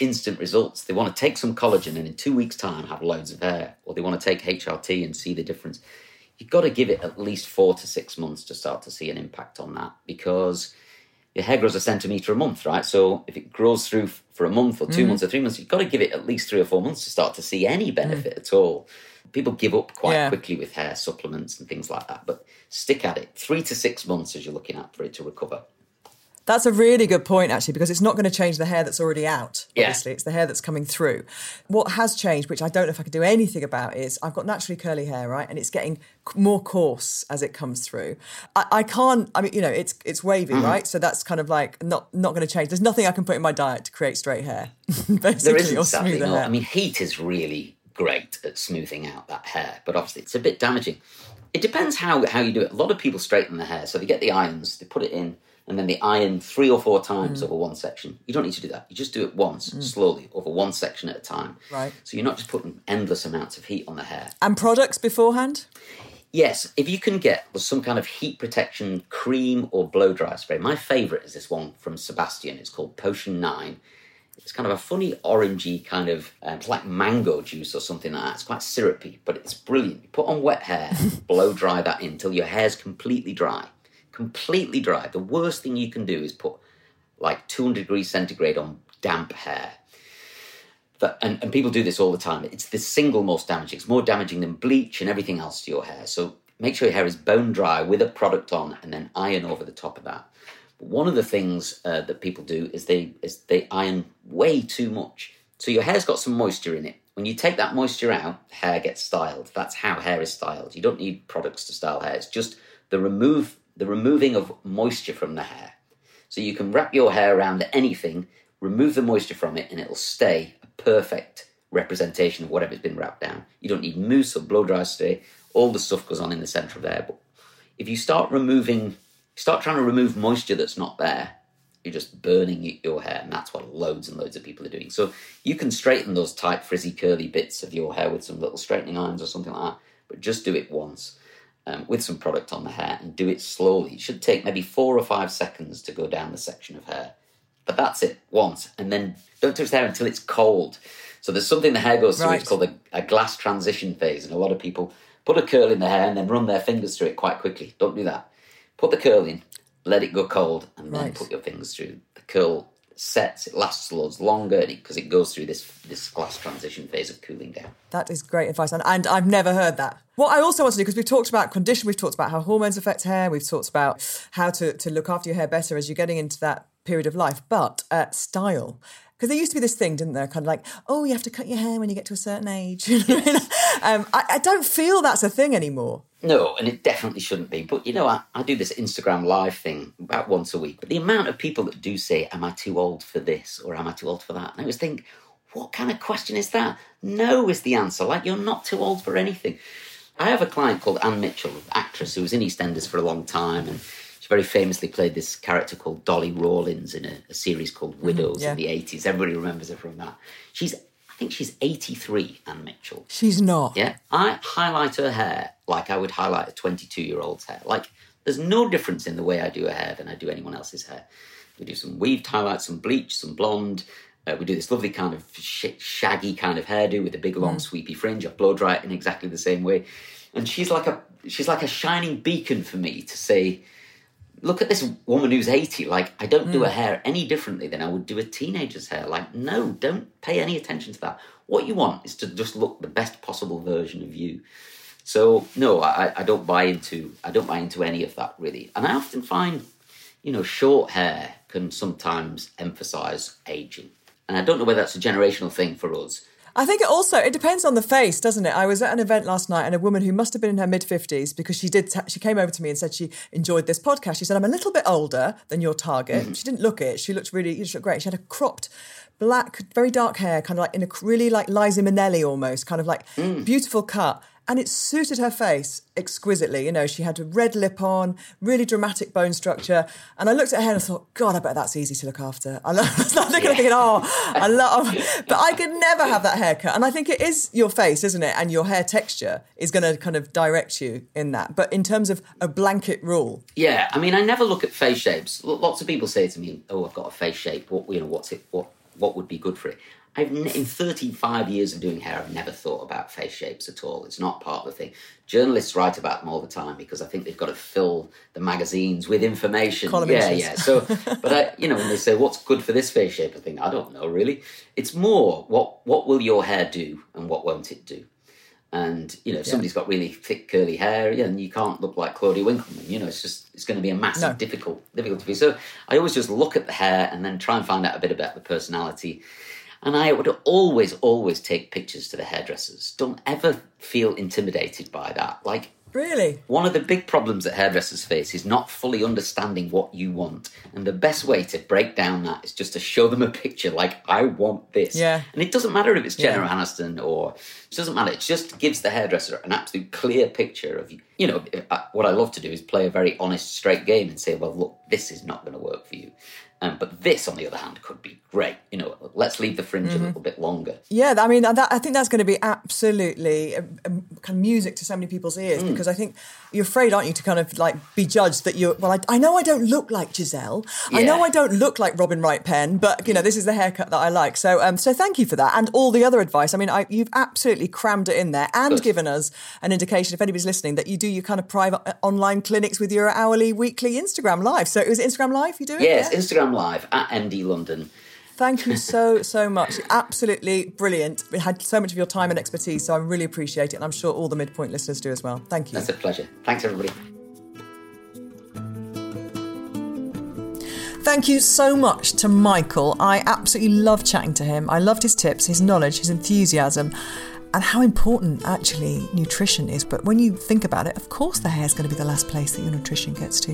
instant results. They want to take some collagen and in two weeks' time have loads of hair, or they want to take HRT and see the difference. You've got to give it at least four to six months to start to see an impact on that because your hair grows a centimetre a month, right? So if it grows through for a month or two mm. months or three months, you've got to give it at least three or four months to start to see any benefit mm. at all. People give up quite yeah. quickly with hair supplements and things like that, but stick at it. Three to six months as you're looking at for it to recover. That's a really good point, actually, because it's not going to change the hair that's already out. Obviously, yeah. it's the hair that's coming through. What has changed, which I don't know if I can do anything about, is I've got naturally curly hair, right, and it's getting more coarse as it comes through. I, I can't. I mean, you know, it's it's wavy, mm-hmm. right? So that's kind of like not not going to change. There's nothing I can put in my diet to create straight hair. Basically, there isn't sadly. Hair. I mean, heat is really great at smoothing out that hair, but obviously it's a bit damaging. It depends how how you do it. A lot of people straighten the hair, so they get the irons, they put it in and then they iron three or four times mm. over one section. You don't need to do that. You just do it once, mm. slowly, over one section at a time. Right. So you're not just putting endless amounts of heat on the hair. And products beforehand? Yes, if you can get some kind of heat protection cream or blow dry spray. My favourite is this one from Sebastian. It's called Potion 9. It's kind of a funny orangey kind of, um, it's like mango juice or something like that. It's quite syrupy, but it's brilliant. You put on wet hair, blow dry that in until your hair's completely dry completely dry. The worst thing you can do is put like 200 degrees centigrade on damp hair. And, and people do this all the time. It's the single most damaging. It's more damaging than bleach and everything else to your hair. So make sure your hair is bone dry with a product on and then iron over the top of that. But one of the things uh, that people do is they is they iron way too much. So your hair's got some moisture in it. When you take that moisture out, hair gets styled. That's how hair is styled. You don't need products to style hair. It's just the remove the removing of moisture from the hair. So you can wrap your hair around anything, remove the moisture from it, and it'll stay a perfect representation of whatever's been wrapped down. You don't need mousse or blow dry spray. All the stuff goes on in the center of the hair. But if you start removing, start trying to remove moisture that's not there, you're just burning your hair, and that's what loads and loads of people are doing. So you can straighten those tight, frizzy, curly bits of your hair with some little straightening irons or something like that, but just do it once um, with some product on the hair and do it slowly. It should take maybe four or five seconds to go down the section of hair. But that's it once. And then don't touch the hair until it's cold. So there's something the hair goes through, right. it's called a, a, glass transition phase. And a lot of people put a curl in the hair and then run their fingers through it quite quickly. Don't do that. Put the curl in, let it go cold, and then right. put your fingers through. The curl sets, it lasts loads longer because it goes through this this glass transition phase of cooling down. That is great advice, and, and I've never heard that. What I also want to do, because we've talked about condition, we've talked about how hormones affect hair, we've talked about how to, to look after your hair better as you're getting into that period of life, but uh, style. Because there used to be this thing, didn't there? Kind of like, oh, you have to cut your hair when you get to a certain age. um, I, I don't feel that's a thing anymore. No, and it definitely shouldn't be. But you know, I, I do this Instagram live thing about once a week. But the amount of people that do say, Am I too old for this or am I too old for that? And I always think, What kind of question is that? No is the answer. Like, you're not too old for anything. I have a client called Ann Mitchell, actress who was in EastEnders for a long time. And she very famously played this character called Dolly Rawlins in a, a series called mm-hmm, Widows mm, yeah. in the 80s. Everybody remembers her from that. She's I think she's 83, Ann Mitchell. She's not. Yeah. I highlight her hair like I would highlight a 22 year old's hair. Like, there's no difference in the way I do her hair than I do anyone else's hair. We do some weaved highlights, some bleach, some blonde. Uh, we do this lovely kind of sh- shaggy kind of hairdo with a big long mm. sweepy fringe. I blow dry it in exactly the same way. And she's like a she's like a shining beacon for me to say, look at this woman who's 80. Like, I don't mm. do her hair any differently than I would do a teenager's hair. Like, no, don't pay any attention to that. What you want is to just look the best possible version of you. So no, I, I don't buy into I don't buy into any of that really. And I often find, you know, short hair can sometimes emphasize aging. And I don't know whether that's a generational thing for us. I think it also it depends on the face, doesn't it? I was at an event last night, and a woman who must have been in her mid fifties because she did. she came over to me and said she enjoyed this podcast. She said, "I'm a little bit older than your target." Mm. She didn't look it. She looked really. She looked great. She had a cropped black, very dark hair, kind of like in a really like Liza Minnelli almost, kind of like mm. beautiful cut and it suited her face exquisitely. You know, she had a red lip on, really dramatic bone structure. And I looked at her and I thought, God, I bet that's easy to look after. I was looking yeah. thinking, oh, I love, but I could never have that haircut. And I think it is your face, isn't it? And your hair texture is going to kind of direct you in that. But in terms of a blanket rule, yeah, I mean, I never look at face shapes. Lots of people say to me, "Oh, I've got a face shape. What you know? What's it? What what would be good for it?" I've in 35 years of doing hair, I've never thought about face shapes at all. It's not part of the thing. Journalists write about them all the time because I think they've got to fill the magazines with information. Yeah, yeah. So, but I, you know, when they say what's good for this face shape, I think I don't know really. It's more what what will your hair do and what won't it do. And you know, if yeah. somebody's got really thick curly hair, yeah, and you can't look like Claudia Winkleman. You know, it's just it's going to be a massive no. difficult difficulty. So I always just look at the hair and then try and find out a bit about the personality and I would always, always take pictures to the hairdressers. Don't ever feel intimidated by that. Like, Really? One of the big problems that hairdressers face is not fully understanding what you want. And the best way to break down that is just to show them a picture like, I want this. Yeah. And it doesn't matter if it's Jennifer yeah. Aniston or it doesn't matter. It just gives the hairdresser an absolute clear picture of, you know, uh, what I love to do is play a very honest, straight game and say, well, look, this is not going to work for you. Um, but this, on the other hand, could be great. You know, let's leave the fringe mm-hmm. a little bit longer. Yeah, I mean, that, I think that's going to be absolutely a, a kind of music to so many people's ears mm. because I think you're afraid, aren't you, to kind of like be judged that you're. Well, I, I know I don't look like Giselle. Yeah. I know I don't look like Robin Wright Penn, but you know, this is the haircut that I like. So, um, so thank you for that and all the other advice. I mean, I, you've absolutely crammed it in there and Good. given us an indication, if anybody's listening, that you do your kind of private uh, online clinics with your hourly, weekly Instagram live. So, it was Instagram live you do it? Yes, yeah? Instagram live at MD London. Thank you so, so much. Absolutely brilliant. We had so much of your time and expertise, so I really appreciate it. And I'm sure all the midpoint listeners do as well. Thank you. That's a pleasure. Thanks, everybody. Thank you so much to Michael. I absolutely love chatting to him. I loved his tips, his knowledge, his enthusiasm and how important actually nutrition is. But when you think about it, of course, the hair is going to be the last place that your nutrition gets to.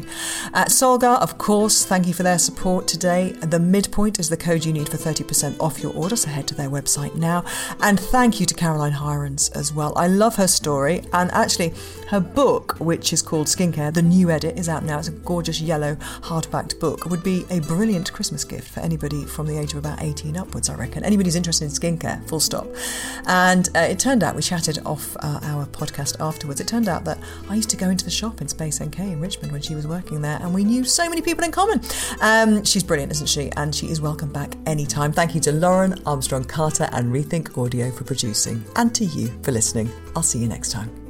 At Solgar, of course, thank you for their support today. The midpoint is the code you need for 30% off your order, so head to their website now. And thank you to Caroline Hirons as well. I love her story, and actually, her book, which is called Skincare, the new edit, is out now. It's a gorgeous yellow hardbacked book. It Would be a brilliant Christmas gift for anybody from the age of about 18 upwards, I reckon. Anybody who's interested in skincare, full stop. And uh, it turned out, we chatted off uh, our podcast afterwards, it turned out that I used to go into the shop in Space NK in Richmond when she was working there, and we knew so many people in common. Um, she's brilliant, isn't she? And she is welcome back anytime. Thank you to Lauren, Armstrong Carter, and Rethink Audio for producing, and to you for listening. I'll see you next time.